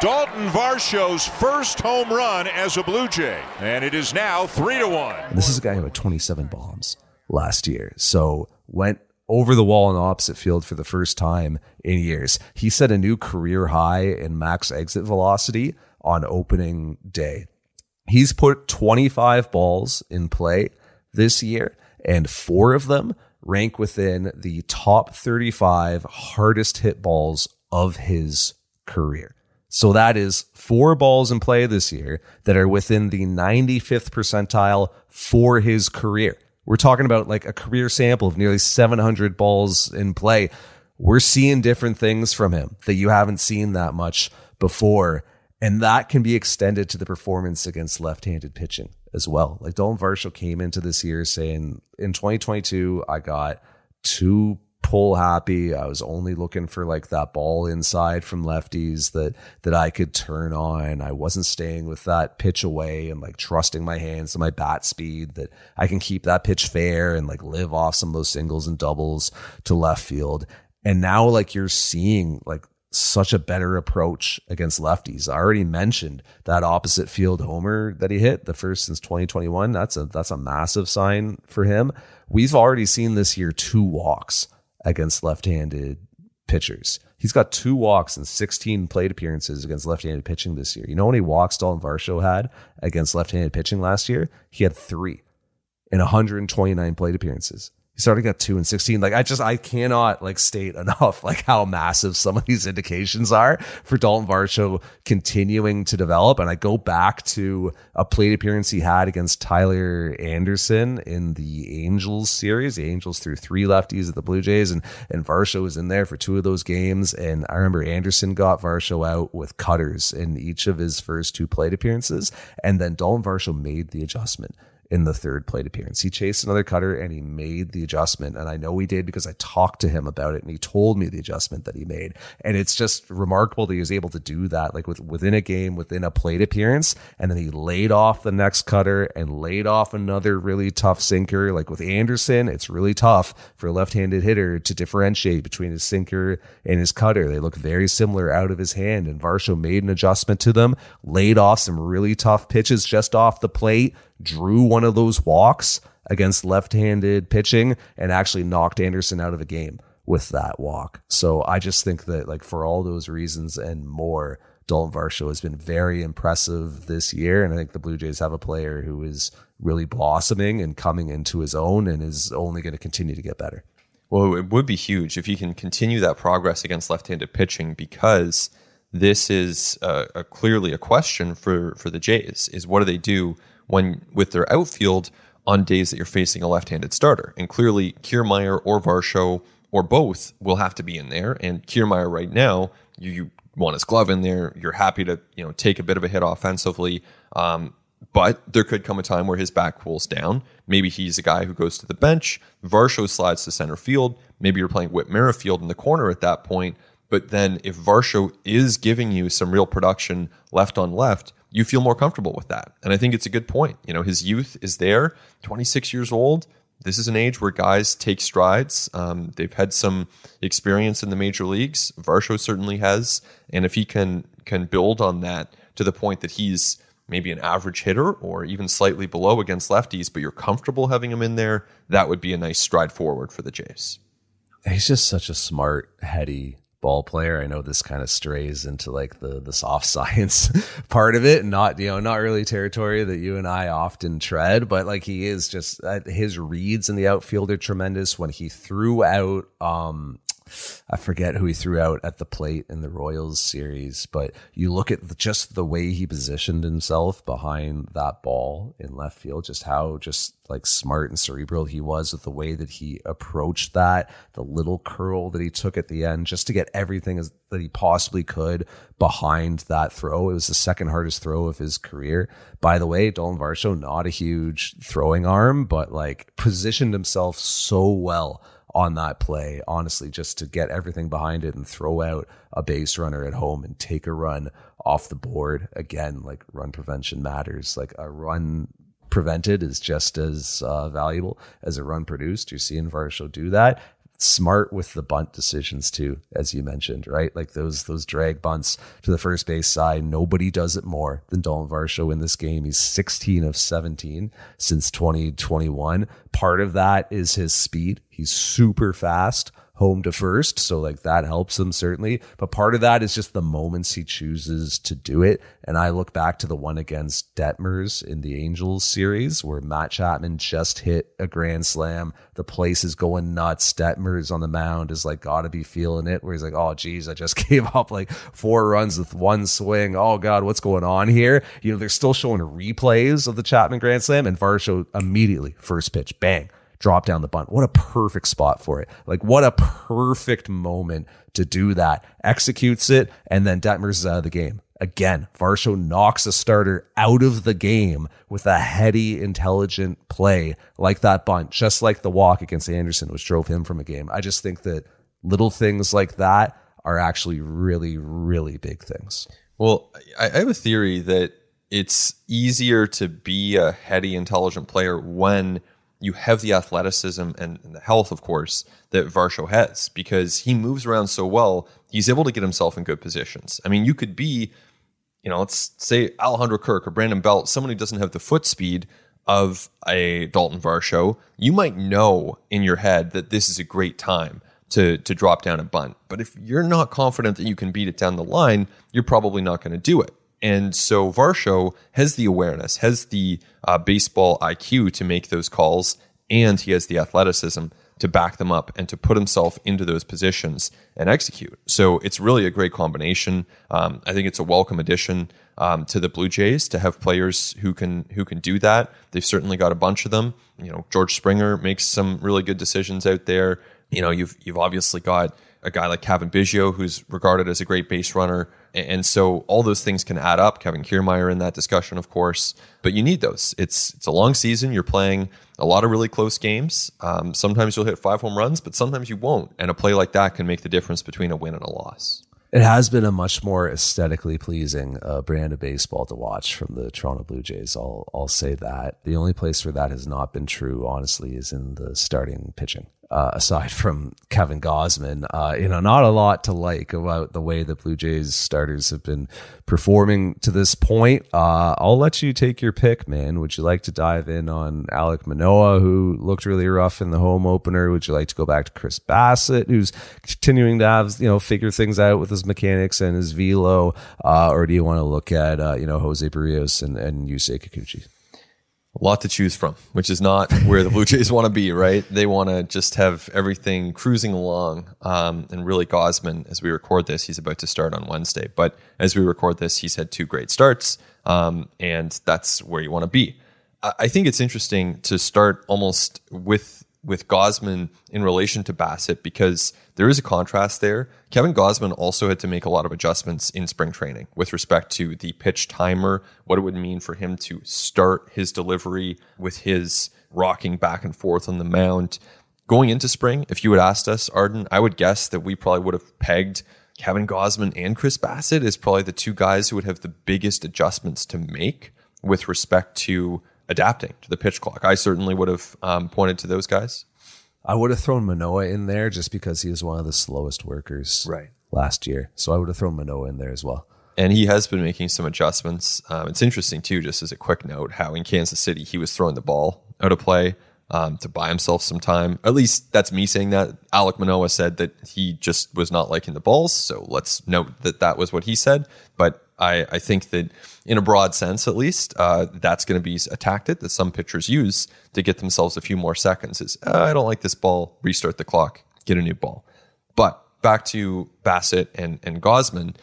S1: Daulton Varsho's first home run as a Blue Jay, and it is now three to one.
S2: This is a guy who had 27 bombs last year. So went over the wall in opposite field for the first time in years. He set a new career high in max exit velocity on opening day. He's put 25 balls in play this year, and four of them rank within the top 35 hardest hit balls of his career. So that is four balls in play this year that are within the 95th percentile for his career. We're talking about like a career sample of nearly 700 balls in play. We're seeing different things from him that you haven't seen that much before. And that can be extended to the performance against left handed pitching as well. Like Daulton Varsho came into this year saying, in 2022, I got pull happy. I was only looking for like that ball inside from lefties that that I could turn on. I wasn't staying with that pitch away and like trusting my hands and my bat speed that I can keep that pitch fair and like live off some of those singles and doubles to left field. And now like you're seeing like such a better approach against lefties. I already mentioned that opposite field homer that he hit, the first since 2021. That's a that's a massive sign for him. We've already seen this year two walks against left-handed pitchers. He's got two walks and 16 plate appearances against left-handed pitching this year. You know how many walks Daulton Varsho had against left-handed pitching last year? He had three in 129 plate appearances. He's already got two and 16. Like I just, I cannot like state enough like how massive some of these indications are for Daulton Varsho continuing to develop. And I go back to a plate appearance he had against Tyler Anderson in the Angels series. The Angels threw three lefties at the Blue Jays and, and Varsho was in there for two of those games. And I remember Anderson got Varsho out with cutters in each of his first two plate appearances. And then Daulton Varsho made the adjustment in the third plate appearance. He chased another cutter and he made the adjustment. And I know he did because I talked to him about it and he told me the adjustment that he made. And it's just remarkable that he was able to do that, like with, within a game, within a plate appearance. And then he laid off the next cutter and laid off another really tough sinker. Like with Anderson, it's really tough for a left-handed hitter to differentiate between his sinker and his cutter. They look very similar out of his hand. And Varsho made an adjustment to them, laid off some really tough pitches just off the plate drew one of those walks against left-handed pitching and actually knocked Anderson out of the game with that walk. So I just think that like for all those reasons and more, Daulton Varsho has been very impressive this year. And I think the Blue Jays have a player who is really blossoming and coming into his own and is only going to continue to get better.
S3: Well, it would be huge if he can continue that progress against left-handed pitching because this is uh, a, clearly a question for for the Jays is what do they do when with their outfield on days that you're facing a left-handed starter. And clearly, Kiermaier or Varsho or both will have to be in there. And Kiermaier right now, you, you want his glove in there. You're happy to you know take a bit of a hit offensively. Um, but there could come a time where his back cools down. Maybe he's a guy who goes to the bench. Varsho slides to center field. Maybe you're playing Whit Merrifield in the corner at that point. But then if Varsho is giving you some real production left on left, you feel more comfortable with that. And I think it's a good point. You know, his youth is there, 26 years old. This is an age where guys take strides. Um, they've had some experience in the major leagues. Varsho certainly has, and if he can can build on that to the point that he's maybe an average hitter or even slightly below against lefties, but you're comfortable having him in there, that would be a nice stride forward for the Jays.
S2: He's just such a smart, heady ball player. I know this kind of strays into like the the soft science part of it, and not you know not really territory that you and I often tread, but like he is just uh, his reads in the outfield are tremendous. When he threw out um I forget who he threw out at the plate in the Royals series, but you look at the, just the way he positioned himself behind that ball in left field, just how just like smart and cerebral he was with the way that he approached that, the little curl that he took at the end just to get everything as, that he possibly could behind that throw. It was the second hardest throw of his career. By the way, Daulton Varsho, not a huge throwing arm, but like positioned himself so well on that play, honestly, just to get everything behind it and throw out a base runner at home and take a run off the board. Again, like run prevention matters. Like a run prevented is just as uh, valuable as a run produced. You're seeing Varsho do that smart with the bunt decisions too, as you mentioned, right? Like those those drag bunts to the first base side. Nobody does it more than Daulton Varsho in this game. He's 16 of 17 since 2021. Part of that is his speed. He's super fast home to first. So like that helps him certainly. But part of that is just the moments he chooses to do it. And I look back to the one against Detmers in the Angels series where Matt Chapman just hit a grand slam. The place is going nuts. Detmers on the mound is like gotta be feeling it where he's like, oh geez, I just gave up like four runs with one swing. Oh God, what's going on here? You know, they're still showing replays of the Chapman grand slam and Varsho immediately first pitch, bang drop down the bunt. What a perfect spot for it. Like what a perfect moment to do that. Executes it and then Detmers is out of the game Again, Varsho knocks a starter out of the game with a heady, intelligent play like that bunt, just like the walk against Anderson, which drove him from a game. I just think that little things like that are actually really, really big things.
S3: Well, I I have a theory that it's easier to be a heady, intelligent player when you have the athleticism and, and the health, of course, that Varsho has because he moves around so well. He's able to get himself in good positions. I mean, you could be, you know, let's say Alejandro Kirk or Brandon Belt, someone who doesn't have the foot speed of a Daulton Varsho. You might know in your head that this is a great time to to drop down a bunt. But if you're not confident that you can beat it down the line, you're probably not going to do it. And so Varsho has the awareness, has the uh, baseball IQ to make those calls, and he has the athleticism to back them up and to put himself into those positions and execute. So it's really a great combination. Um, I think it's a welcome addition um, to the Blue Jays to have players who can who can do that. They've certainly got a bunch of them. You know, George Springer makes some really good decisions out there. You know, you've you've obviously got a guy like Cavan Biggio, who's regarded as a great base runner. And so all those things can add up. Kevin Kiermaier in that discussion, of course, but you need those. It's it's a long season. You're playing a lot of really close games. Um, sometimes you'll hit five home runs, but sometimes you won't. And a play like that can make the difference between a win and a loss.
S2: It has been a much more aesthetically pleasing uh, brand of baseball to watch from the Toronto Blue Jays. I'll I'll say that. The only place where that has not been true, honestly, is in the starting pitching uh, aside from Kevin Gausman, uh, you know, not a lot to like about the way the Blue Jays starters have been performing to this point. Uh, I'll let you take your pick, man. Would you like to dive in on Alec Manoah, who looked really rough in the home opener? Would you like to go back to Chris Bassitt, who's continuing to have, you know, figure things out with his mechanics and his velo? Uh, or do you want to look at, uh, you know, Jose Berrios and, and Yusei Kikuchi?
S3: A lot to choose from, which is not where the Blue Jays want to be, right? They want to just have everything cruising along. Um, and really, Gausman, as we record this, he's about to start on Wednesday. But as we record this, he's had two great starts, um, and that's where you want to be. I, I think it's interesting to start almost with with Gausman in relation to Bassitt because there is a contrast there. Kevin Gausman also had to make a lot of adjustments in spring training with respect to the pitch timer, what it would mean for him to start his delivery with his rocking back and forth on the mound. Going into spring, if you had asked us, Arden, I would guess that we probably would have pegged Kevin Gausman and Chris Bassitt as probably the two guys who would have the biggest adjustments to make with respect to adapting to the pitch clock. I certainly would have um, pointed to those guys.
S2: I would have thrown Manoah in there just because he was one of the slowest workers
S3: Right.
S2: last year. So I would have thrown Manoah in there as well.
S3: And he has been making some adjustments. Um, it's interesting, too, just as a quick note, how in Kansas City he was throwing the ball out of play um, to buy himself some time. At least that's me saying that. Alec Manoah said that he just was not liking the balls. So let's note that that was what he said. But I, I think that in a broad sense, at least, uh, that's going to be a tactic that some pitchers use to get themselves a few more seconds. Is uh, I don't like this ball, restart the clock, get a new ball. But back to Bassitt and and Gausman,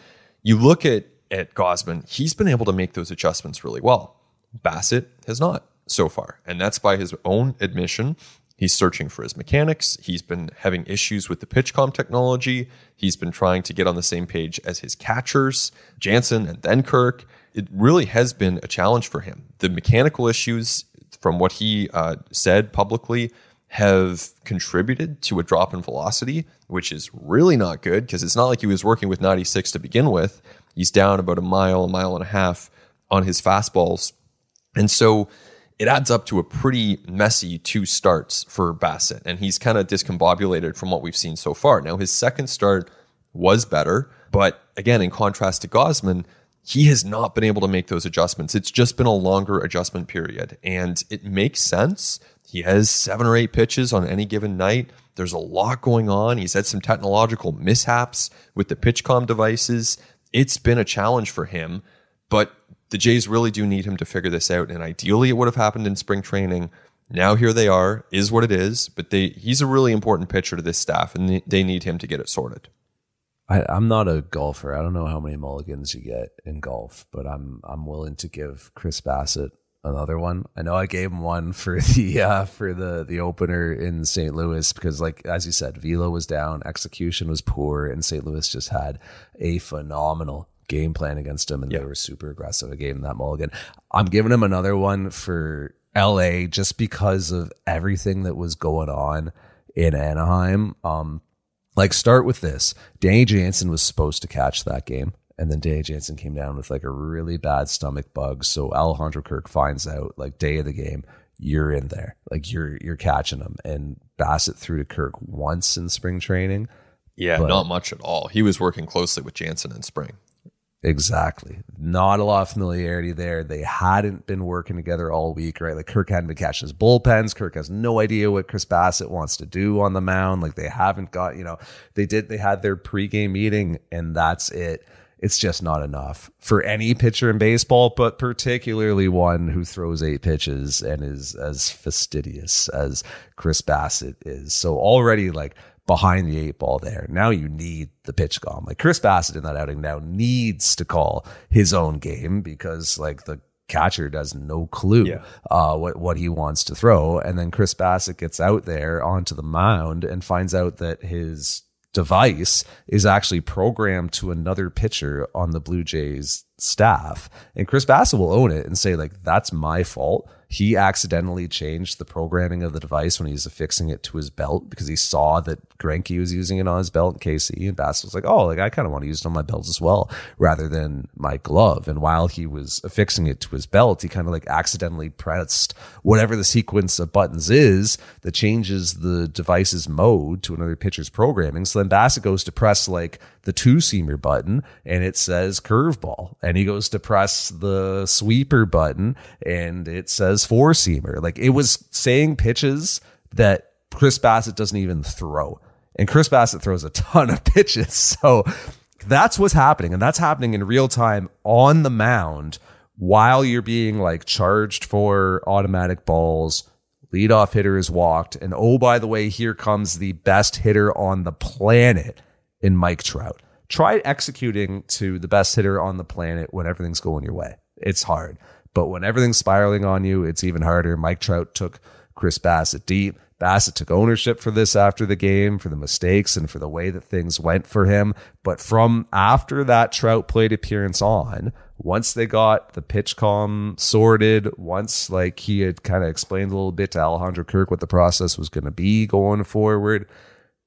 S3: you look at at Gausman, he's been able to make those adjustments really well. Bassitt has not so far, and that's by his own admission. He's searching for his mechanics. He's been having issues with the pitchcom technology. He's been trying to get on the same page as his catchers, Jansen and then Kirk. It really has been a challenge for him. The mechanical issues, from what he uh, said publicly, have contributed to a drop in velocity, which is really not good because it's not like he was working with 96 to begin with. He's down about a mile, a mile and a half on his fastballs. And so it adds up to a pretty messy two starts for Bassitt. And he's kind of discombobulated from what we've seen so far. Now, his second start was better. But again, in contrast to Gausman, he has not been able to make those adjustments. It's just been a longer adjustment period. And it makes sense. He has seven or eight pitches on any given night. There's a lot going on. He's had some technological mishaps with the PitchCom devices. It's been a challenge for him, but the Jays really do need him to figure this out. And ideally, it would have happened in spring training. Now here they are, is what it is. But they he's a really important pitcher to this staff, and they need him to get it sorted.
S2: I, I'm not a golfer. I don't know how many mulligans you get in golf, but I'm I'm willing to give Chris Bassitt another one. I know I gave him one for the uh, for the the opener in St. Louis because, like as you said, velo was down, execution was poor, and St. Louis just had a phenomenal game plan against him, and they were super aggressive. I gave him that mulligan. I'm giving him another one for LA just because of everything that was going on in Anaheim. Um, like start with this. Danny Jansen was supposed to catch that game. And then Danny Jansen came down with like a really bad stomach bug. So Alejandro Kirk finds out like day of the game, you're in there. Like you're you're catching him. And Bassitt threw to Kirk once in spring training.
S3: Yeah,
S2: But-
S3: not much at all. He was working closely with Jansen in spring.
S2: Exactly. Not a lot of familiarity there. They hadn't been working together all week, right? Like Kirk hadn't been catching his bullpens. Kirk has no idea what Chris Bassitt wants to do on the mound. Like they haven't got, you know, they did, they had their pregame meeting and that's it. It's just not enough for any pitcher in baseball, but particularly one who throws eight pitches and is as fastidious as Chris Bassitt is. So already like behind the eight ball there. Now you need the PitchCom. Like Chris Bassitt in that outing now needs to call his own game because like the catcher has no clue
S3: Yeah.
S2: uh, what what he wants to throw, and then Chris Bassitt gets out there onto the mound and finds out that his device is actually programmed to another pitcher on the Blue Jays staff. And Chris Bassitt will own it and say, like, that's my fault. He accidentally changed the programming of the device when he was affixing it to his belt because he saw that Greinke was using it on his belt in KC. And Bassitt was like, oh, like I kind of want to use it on my belt as well rather than my glove. And while he was affixing it to his belt, he kind of like accidentally pressed whatever the sequence of buttons is that changes the device's mode to another pitcher's programming. So then Bassitt goes to press like the two seamer button and it says curveball. And he goes to press the sweeper button and it says four seamer. Like it was saying pitches that Chris Bassitt doesn't even throw. And Chris Bassitt throws a ton of pitches. So that's what's happening. And that's happening in real time on the mound while you're being like charged for automatic balls. Leadoff hitter is walked. And oh, by the way, here comes the best hitter on the planet in Mike Trout. Try executing to the best hitter on the planet when everything's going your way. It's hard. But when everything's spiraling on you, it's even harder. Mike Trout took Chris Bassitt deep. Bassitt took ownership for this after the game, for the mistakes and for the way that things went for him. But from after that Trout plate appearance on, once they got the PitchCom sorted, once like he had kind of explained a little bit to Alejandro Kirk what the process was going to be going forward,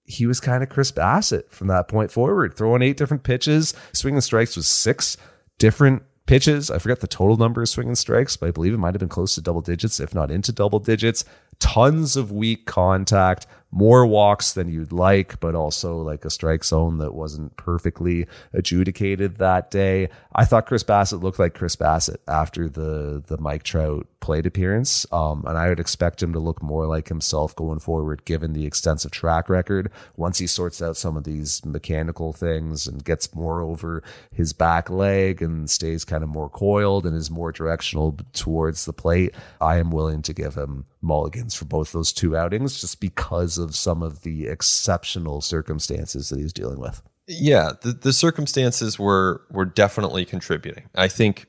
S2: he was kind of Chris Bassitt from that point forward, throwing eight different pitches. Swinging strikes was six different pitches. I forget the total number of swinging strikes, but I believe it might have been close to double digits, if not into double digits. Tons of weak contact, more walks than you'd like, but also like a strike zone that wasn't perfectly adjudicated that day. I thought Chris Bassitt looked like Chris Bassitt after the the Mike Trout plate appearance, um, and I would expect him to look more like himself going forward, given the extensive track record. Once he sorts out some of these mechanical things and gets more over his back leg and stays kind of more coiled and is more directional towards the plate, I am willing to give him mulligans for both those two outings, just because of some of the exceptional circumstances that he's dealing with.
S3: Yeah, the, the circumstances were were definitely contributing. I think,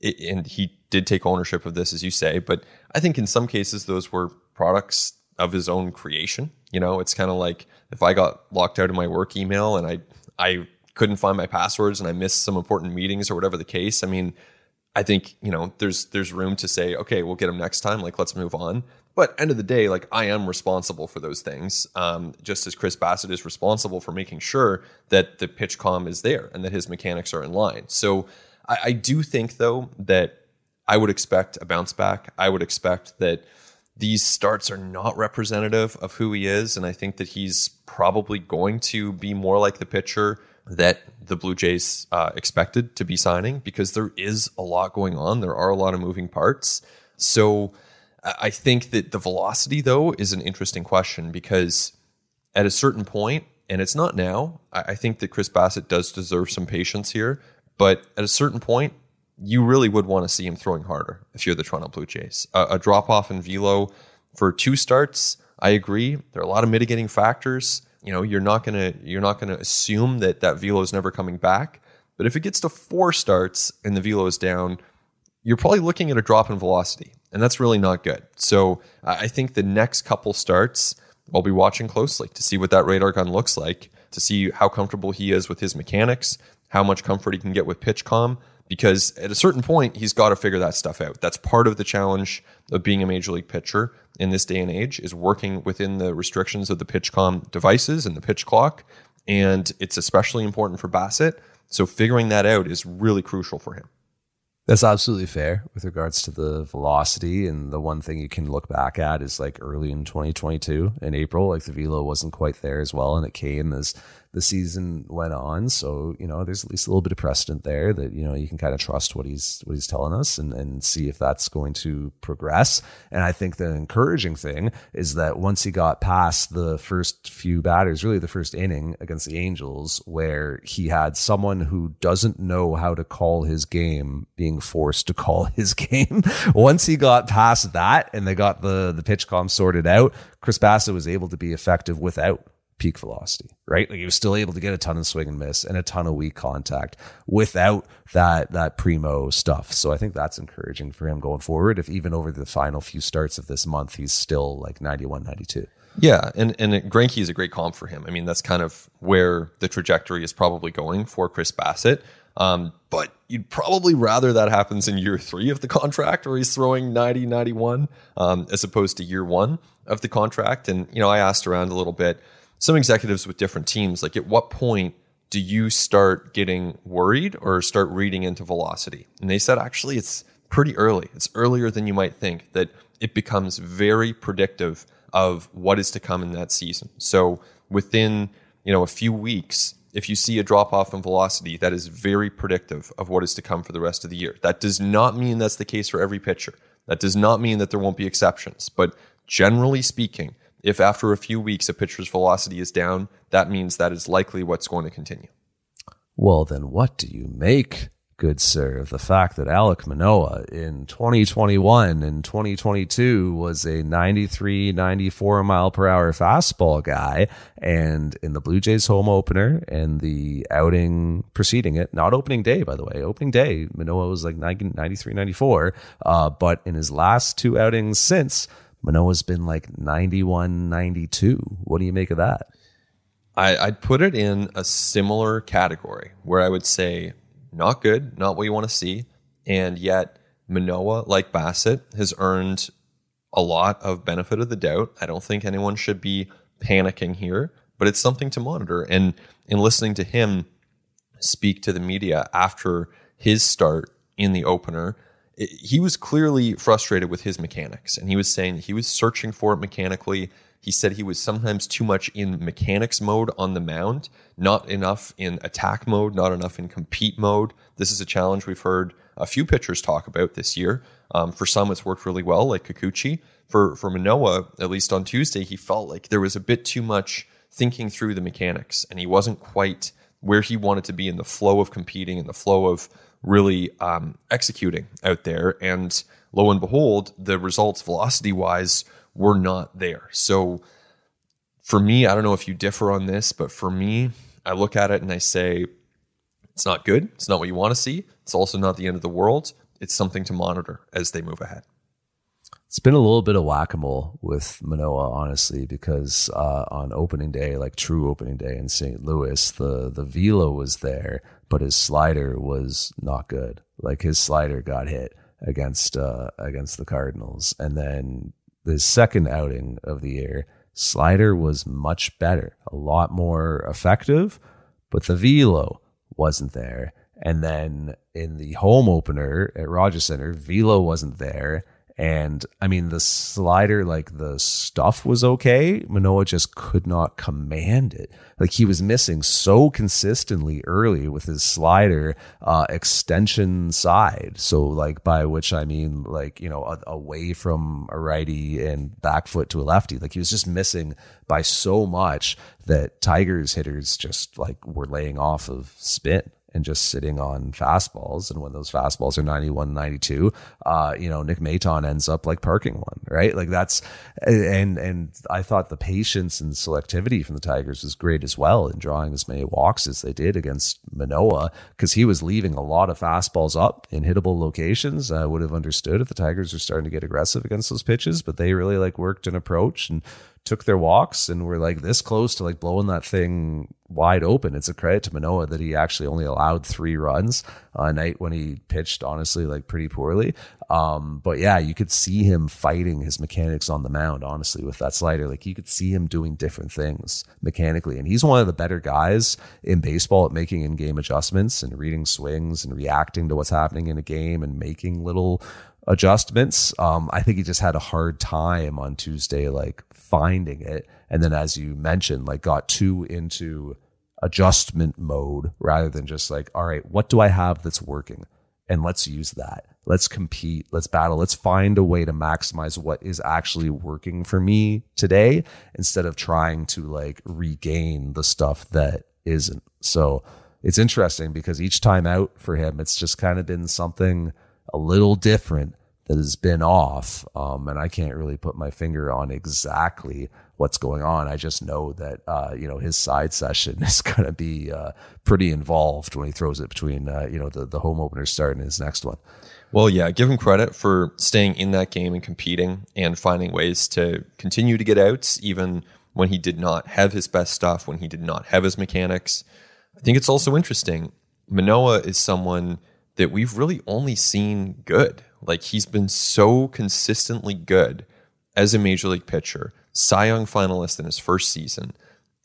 S3: it, and he did take ownership of this, as you say, but I think in some cases those were products of his own creation. You know, it's kind of like if I got locked out of my work email and I I couldn't find my passwords and I missed some important meetings or whatever the case. I mean, I think you know there's there's room to say, okay, we'll get him next time. Like, let's move on. But end of the day, like I am responsible for those things, um, just as Chris Bassitt is responsible for making sure that the PitchCom is there and that his mechanics are in line. So I, I do think though that I would expect a bounce back. I would expect that these starts are not representative of who he is, and I think that he's probably going to be more like the pitcher that the Blue Jays uh, expected to be signing because there is a lot going on. There are a lot of moving parts. So I think that the velocity, though, is an interesting question because at a certain point, and it's not now, I I think that Chris Bassitt does deserve some patience here. But at a certain point, you really would want to see him throwing harder if you're the Toronto Blue Jays. A, a drop off in velo for two starts, I agree. There are a lot of mitigating factors. You know, you're not gonna you're not gonna assume that that velo is never coming back. But if it gets to four starts and the velo is down, you're probably looking at a drop in velocity, and that's really not good. So I think the next couple starts, I'll be watching closely to see what that radar gun looks like, to see how comfortable he is with his mechanics, how much comfort he can get with PitchCom because at a certain point he's got to figure that stuff out. That's part of the challenge of being a major league pitcher in this day and age is working within the restrictions of the PitchCom devices and the pitch clock, and it's especially important for Bassitt. So figuring that out is really crucial for him.
S2: That's absolutely fair with regards to the velocity. And the one thing you can look back at is like early in 2022 in April, like the velo wasn't quite there as well. And it came as the season went on. So, you know, there's at least a little bit of precedent there that, you know, you can kind of trust what he's what he's telling us and, and see if that's going to progress. And I think the encouraging thing is that once he got past the first few batters, really the first inning against the Angels, where he had someone who doesn't know how to call his game being forced to call his game. once he got past that and they got the the PitchCom sorted out, Chris Bassitt was able to be effective without peak velocity, right? Like he was still able to get a ton of swing and miss and a ton of weak contact without that that primo stuff. So I think that's encouraging for him going forward. If even over the final few starts of this month, he's still like 91, 92.
S3: Yeah, and and Greinke is a great comp for him. I mean, that's kind of where the trajectory is probably going for Chris Bassitt. Um, but you'd probably rather that happens in year three of the contract where he's throwing 90, 91, um, as opposed to year one of the contract. And, you know, I asked around a little bit some executives with different teams, like at what point do you start getting worried or start reading into velocity? And they said actually it's pretty early. It's earlier than you might think that it becomes very predictive of what is to come in that season. So within, you know, a few weeks, if you see a drop off in velocity, that is very predictive of what is to come for the rest of the year. That does not mean that's the case for every pitcher. That does not mean that there won't be exceptions. But generally speaking, if after a few weeks a pitcher's velocity is down, that means that is likely what's going to continue.
S2: Well, then what do you make, good sir, of the fact that Alec Manoah in 2021 and 2022 was a 93, 94 mile per hour fastball guy, and in the Blue Jays home opener and the outing preceding it, not opening day, by the way, opening day, Manoah was like 93, 94, uh, but in his last two outings since, Manoah's been like 91, 92. What do you make of that?
S3: I, I'd put it in a similar category where I would say not good, not what you want to see. And yet, Manoah, like Bassitt, has earned a lot of benefit of the doubt. I don't think anyone should be panicking here, but it's something to monitor. And in listening to him speak to the media after his start in the opener, he was clearly frustrated with his mechanics and he was saying he was searching for it mechanically. He said he was sometimes too much in mechanics mode on the mound not enough in attack mode not enough in compete mode. This is a challenge we've heard a few pitchers talk about this year. Um, for some it's worked really well like kikuchi. For for manoah at least on tuesday he felt like there was a bit too much thinking through the mechanics and he wasn't quite where he wanted to be in the flow of competing and the flow of really um, executing out there. And lo and behold, the results velocity wise were not there. So for me, I don't know if you differ on this, but for me, I look at it and I say, it's not good. It's not what you want to see. It's also not the end of the world. It's something to monitor as they move ahead.
S2: It's been a little bit of whack a mole with Manoah, honestly, because uh, on opening day, like true opening day in St. Louis, the the velo was there, but his slider was not good. Like his slider got hit against uh, against the Cardinals, and then the second outing of the year, slider was much better, a lot more effective, but the velo wasn't there. And then in the home opener at Rogers Center, velo wasn't there and I mean, the slider, like the stuff was okay. Manoah just could not command it. Like he was missing so consistently early with his slider uh, extension side. So, like, by which I mean, like, you know, a, away from a righty and back foot to a lefty. Like he was just missing by so much that Tigers hitters just like were laying off of spin and just sitting on fastballs. And when those fastballs are 91, 92, uh, you know, Nick Maton ends up like parking one, right? Like that's, and, and I thought the patience and selectivity from the Tigers was great as well in drawing as many walks as they did against Manoah because he was leaving a lot of fastballs up in hittable locations. I would have understood if the Tigers were starting to get aggressive against those pitches, but they really like worked an approach and took their walks and were like this close to like blowing that thing wide open. It's a credit to Manoah that he actually only allowed three runs a night when he pitched, honestly, like pretty poorly. Um, but yeah, you could see him fighting his mechanics on the mound, honestly, with that slider. Like you could see him doing different things mechanically. And he's one of the better guys in baseball at making in game adjustments and reading swings and reacting to what's happening in a game and making little adjustments. Um, I think he just had a hard time on Tuesday, like finding it. And then, as you mentioned, like got too into adjustment mode rather than just like, all right, what do I have that's working? And let's use that. Let's compete. Let's battle. Let's find a way to maximize what is actually working for me today instead of trying to like regain the stuff that isn't. So it's interesting because each time out for him, it's just kind of been something a little different that has been off. Um, and I can't really put my finger on exactly what's going on. I just know that, uh, you know, his side session is going to be uh, pretty involved when he throws it between, uh, you know, the, the home opener start and his next one.
S3: Well, yeah, give him credit for staying in that game and competing and finding ways to continue to get outs, even when he did not have his best stuff, when he did not have his mechanics. I think it's also interesting. Manoah is someone that we've really only seen good. Like he's been so consistently good as a major league pitcher, Cy Young finalist in his first season.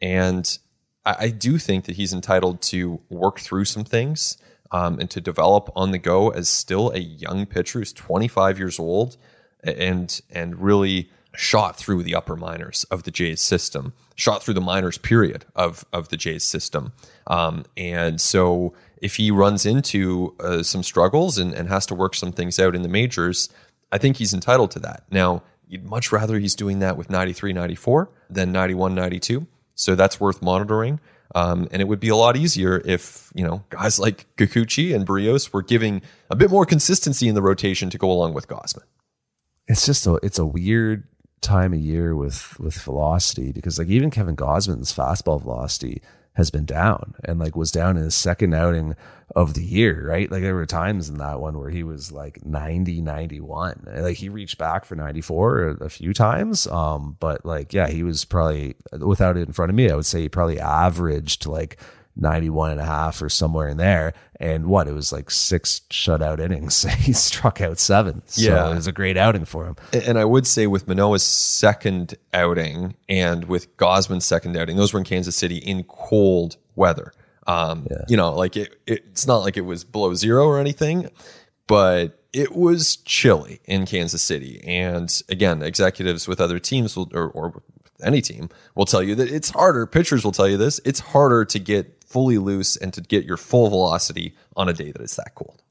S3: And I, I do think that he's entitled to work through some things um, and to develop on the go as still a young pitcher who's 25 years old and and really shot through the upper minors of the Jays system, shot through the minors period of of the Jays system. Um, and so if he runs into uh, some struggles and, and has to work some things out in the majors, I think he's entitled to that. Now, you'd much rather he's doing that with 93, 94 than 91, 92. So that's worth monitoring. Um, and it would be a lot easier if, you know, guys like Kikuchi and Berrios were giving a bit more consistency in the rotation to go along with Gausman.
S2: It's just a, it's a weird time of year with, with velocity because like even Kevin Gausman's fastball velocity has been down and like was down in his second outing of the year, right? Like there were times in that one where he was like 90, 91. Like he reached back for 94 a few times. Um, but like, yeah, he was probably without it in front of me, I would say he probably averaged like 91 and a half or somewhere in there. And what, it was like six shutout innings. he struck out seven. So yeah. it was a great outing for him.
S3: And I would say with Manoah's second outing and with Gausman's second outing, those were in Kansas City in cold weather. Um, yeah. You know, like it, it, it's not like it was below zero or anything, but it was chilly in Kansas City. And again, executives with other teams will, or, or any team will tell you that it's harder. Pitchers will tell you this. It's harder to get fully loose and to get your full velocity on a day that it's that cold.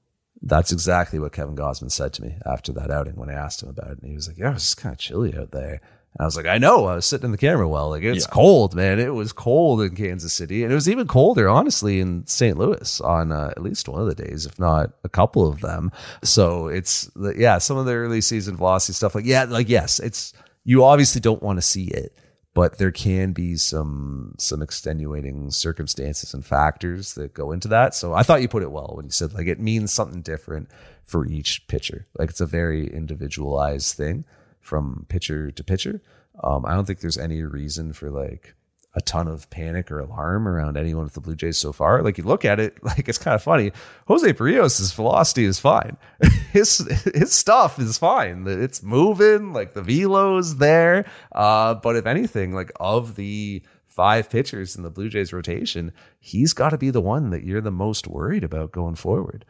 S2: That's exactly what Kevin Gausman said to me after that outing when I asked him about it. And he was like, Yeah, it's kind of chilly out there. And I was like, I know. I was sitting in the camera well. Like, it's yeah. cold, man. It was cold in Kansas City. And it was even colder, honestly, in St. Louis on uh, at least one of the days, if not a couple of them. So it's, yeah, some of the early season velocity stuff. Like, yeah, like, yes, it's, you obviously don't want to see it but there can be some some extenuating circumstances and factors that go into that. So I thought you put it well when you said like it means something different for each pitcher. Like it's a very individualized thing from pitcher to pitcher. Um, I don't think there's any reason for like a ton of panic or alarm around anyone with the Blue Jays so far. Like you look at it, like it's kind of funny. Jose Berrios' velocity is fine. his his stuff is fine. It's moving, like the velo's there. Uh, but if anything, like of the five pitchers in the Blue Jays rotation, he's got to be the one that you're the most worried about going forward.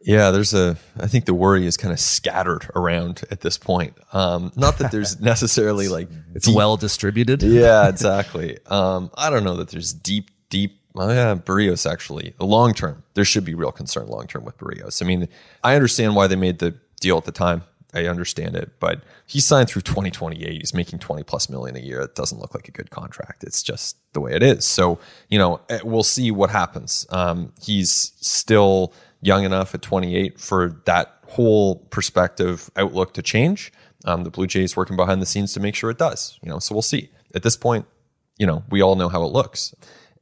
S3: Yeah, there's a. I think the worry is kind of scattered around at this point. Um, not that there's necessarily like
S2: it's deep, well distributed.
S3: Yeah, exactly. Um, I don't know that there's deep, deep. Oh yeah, Berrios actually. Long term, there should be real concern long term with Berrios. I mean, I understand why they made the deal at the time. I understand it, but he signed through 2028. He's making 20 plus million a year. It doesn't look like a good contract. It's just the way it is. So, you know, eh, we'll see what happens. Um, he's still young enough at 28 for that whole perspective outlook to change. Um, the Blue Jays working behind the scenes to make sure it does. You know, so we'll see. At this point, you know, we all know how it looks,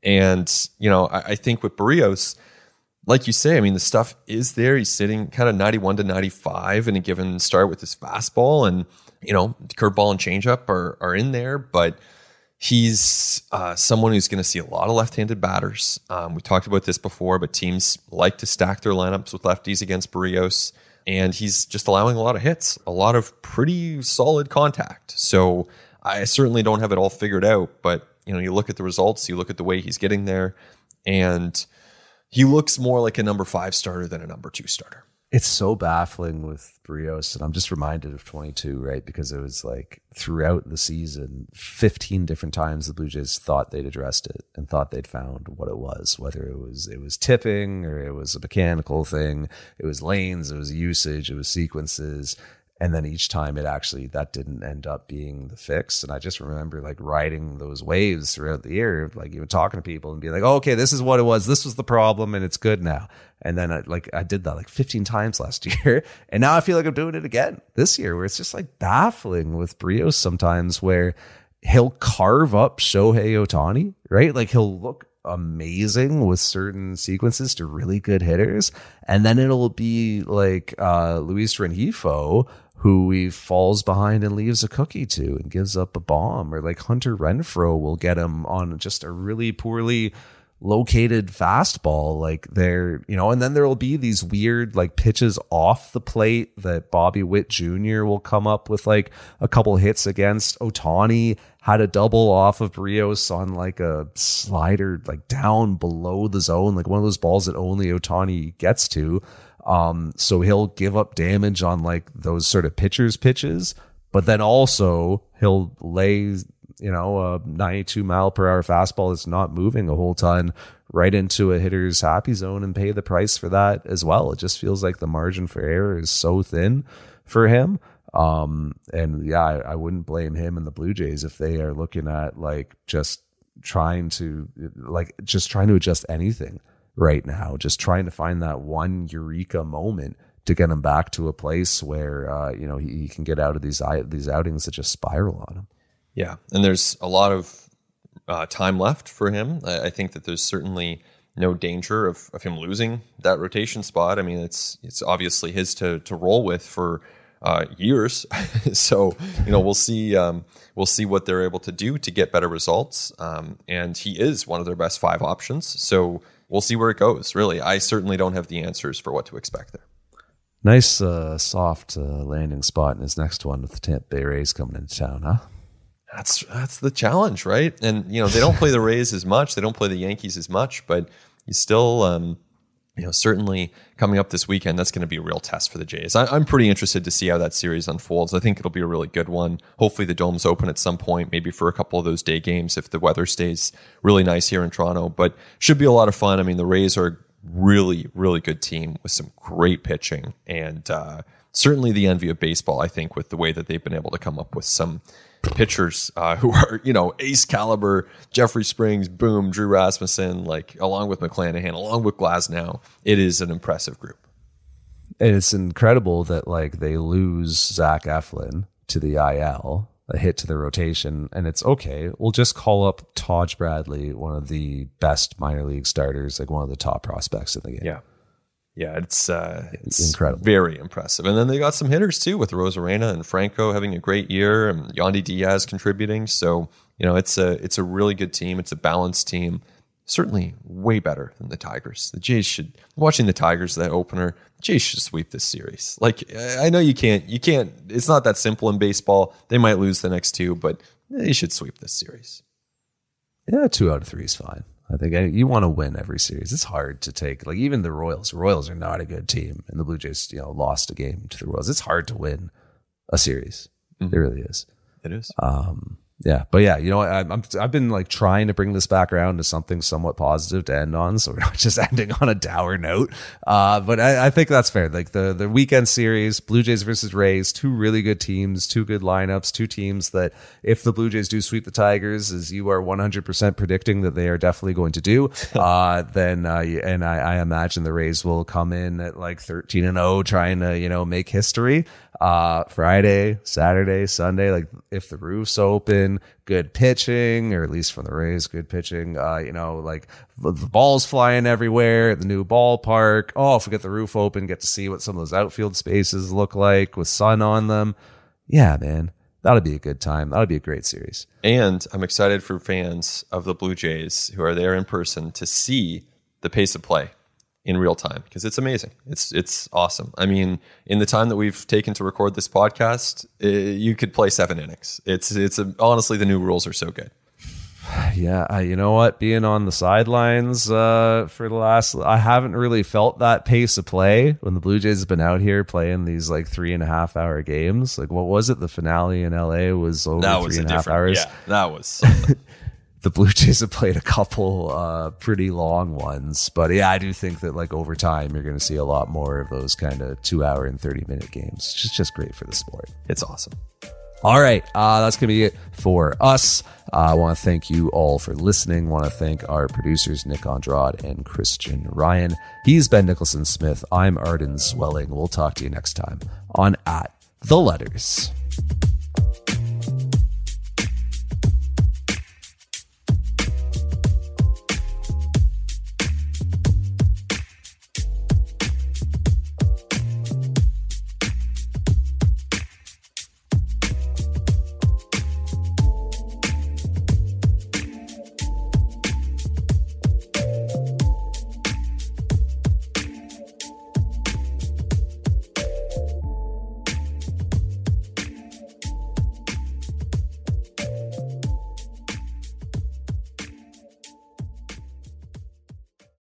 S3: and you know, I, I think with Berrios, like you say, I mean, the stuff is there. He's sitting kind of 91 to 95 in a given start with his fastball, and you know, curveball and changeup are are in there, but he's uh, someone who's going to see a lot of left-handed batters. Um, we talked about this before, but teams like to stack their lineups with lefties against Berrios, and he's just allowing a lot of hits, a lot of pretty solid contact. So I certainly don't have it all figured out, but you know, you look at the results, you look at the way he's getting there, and he looks more like a number five starter than a number two starter
S2: it's so baffling with Berrios, and I'm just reminded of 22, right? Because it was like throughout the season, 15 different times the Blue Jays thought they'd addressed it and thought they'd found what it was, whether it was it was tipping or it was a mechanical thing, it was lanes, it was usage, it was sequences, and then each time it actually that didn't end up being the fix and i just remember like riding those waves throughout the year like even talking to people and being like oh, okay this is what it was this was the problem and it's good now and then I, like i did that like 15 times last year. And now i feel like i'm doing it again this year where it's just like baffling with Berrios sometimes where he'll carve up shohei ohtani right? Like he'll look amazing with certain sequences to really good hitters. And then it'll be like uh, Luis Rengifo, who he falls behind and leaves a cookie to and gives up a bomb, or like Hunter Renfroe will get him on just a really poorly located fastball like there you know and then there will be these weird like pitches off the plate that Bobby Witt Jr. will come up with like a couple hits against Ohtani had a double off of Berrios on like a slider like down below the zone like one of those balls that only Ohtani gets to um, so he'll give up damage on like those sort of pitchers pitches, but then also he'll lay, you know, a 92 mile per hour fastball that's not moving a whole ton right into a hitter's happy zone and pay the price for that as well. It just feels like the margin for error is so thin for him. Um, and yeah, I, I wouldn't blame him and the Blue Jays if they are looking at like just trying to like just trying to adjust anything right now, just trying to find that one eureka moment to get him back to a place where uh, you know he, he, can get out of these these outings that just spiral on him.
S3: Yeah, and there's a lot of uh, time left for him. I, I, think that there's certainly no danger of, of him losing that rotation spot. I mean, it's it's obviously his to to roll with for uh, years. so you know we'll see um, we'll see what they're able to do to get better results. Um, and he is one of their best five options. So we'll see where it goes. Really, I certainly don't have the answers for what to expect there.
S2: Nice uh, soft uh, landing spot in his next one with the Tampa Bay Rays coming into town, huh?
S3: That's that's the challenge, right? And you know they don't play the Rays as much, they don't play the Yankees as much, but you still um, you know, certainly coming up this weekend, that's going to be a real test for the Jays. I, am pretty interested to see how that series unfolds. I think it'll be a really good one. Hopefully, the dome's open at some point, maybe for a couple of those day games if the weather stays really nice here in Toronto. But should be a lot of fun. I mean, the Rays are really, really good team with some great pitching and uh, certainly the envy of baseball. I think with the way that they've been able to come up with some pitchers uh, who are you know ace caliber jeffrey springs boom drew rasmussen like along with mcclanahan along with glasnow it is an impressive group.
S2: And it's incredible that like they lose zach eflin to the il a hit to the rotation and it's okay. We'll just call up taj bradley one of the best minor league starters like one of the top prospects in the game.
S3: Yeah yeah, it's uh, it's incredible, very impressive. And then they got some hitters too with Arozarena and Franco having a great year, and Yandy Diaz contributing. So you know, it's a it's a really good team. It's a balanced team. Certainly, way better than the Tigers. The Jays should watching the Tigers that opener. The Jays should sweep this series. Like I know you can't, you can't. It's not that simple in baseball. They might lose the next two, but they should sweep this series.
S2: Yeah, two out of three is fine. I think you want to win every series. It's hard to take like even the Royals. Royals are not a good team, and the Blue Jays, you know, lost a game to the Royals. It's hard to win a series. Mm-hmm. It really is.
S3: It is.
S2: Um, yeah, but yeah, you know, I, I'm I've been like trying to bring this back around to something somewhat positive to end on, so we're not just ending on a dour note. Uh, but I, I think that's fair. Like the the weekend series, Blue Jays versus Rays, two really good teams, two good lineups, two teams that if the Blue Jays do sweep the Tigers, as you are 100 percent predicting that they are definitely going to do, uh, then uh, and I, I imagine the Rays will come in at like 13 and 0, trying to you know make history uh, Friday, Saturday, Sunday, like if the roof's open, good pitching, or at least from the Rays, good pitching. Uh, you know, like the, ball's flying everywhere the new ballpark. Oh, if we get the roof open, get to see what some of those outfield spaces look like with sun on them. yeah, man, that'll be a good time. That'll be a great series.
S3: And I'm excited for fans of the Blue Jays who are there in person to see the pace of play in real time because it's amazing. It's it's awesome. I mean, in the time that we've taken to record this podcast, uh, you could play seven innings. It's it's a, honestly the new rules are so good.
S2: Yeah, uh, you know what? Being on the sidelines uh, for the last, I haven't really felt that pace of play when the Blue Jays have been out here playing these like three and a half hour games. Like, what was it? The finale in LA was over
S3: That was a
S2: and a half hours.
S3: Yeah, that was.
S2: the Blue Jays have played a couple uh, pretty long ones, but yeah, I do think that like over time you're going to see a lot more of those kind of two hour and thirty minute games. It's just great for the sport.
S3: it's awesome.
S2: All right, uh, that's going to be it for us. Uh, I want to thank you all for listening. want to thank our producers, Nick Andrade and Christian Ryan. He's Ben Nicholson Smith. I'm Arden Zwelling. We'll talk to you next time on At the Letters.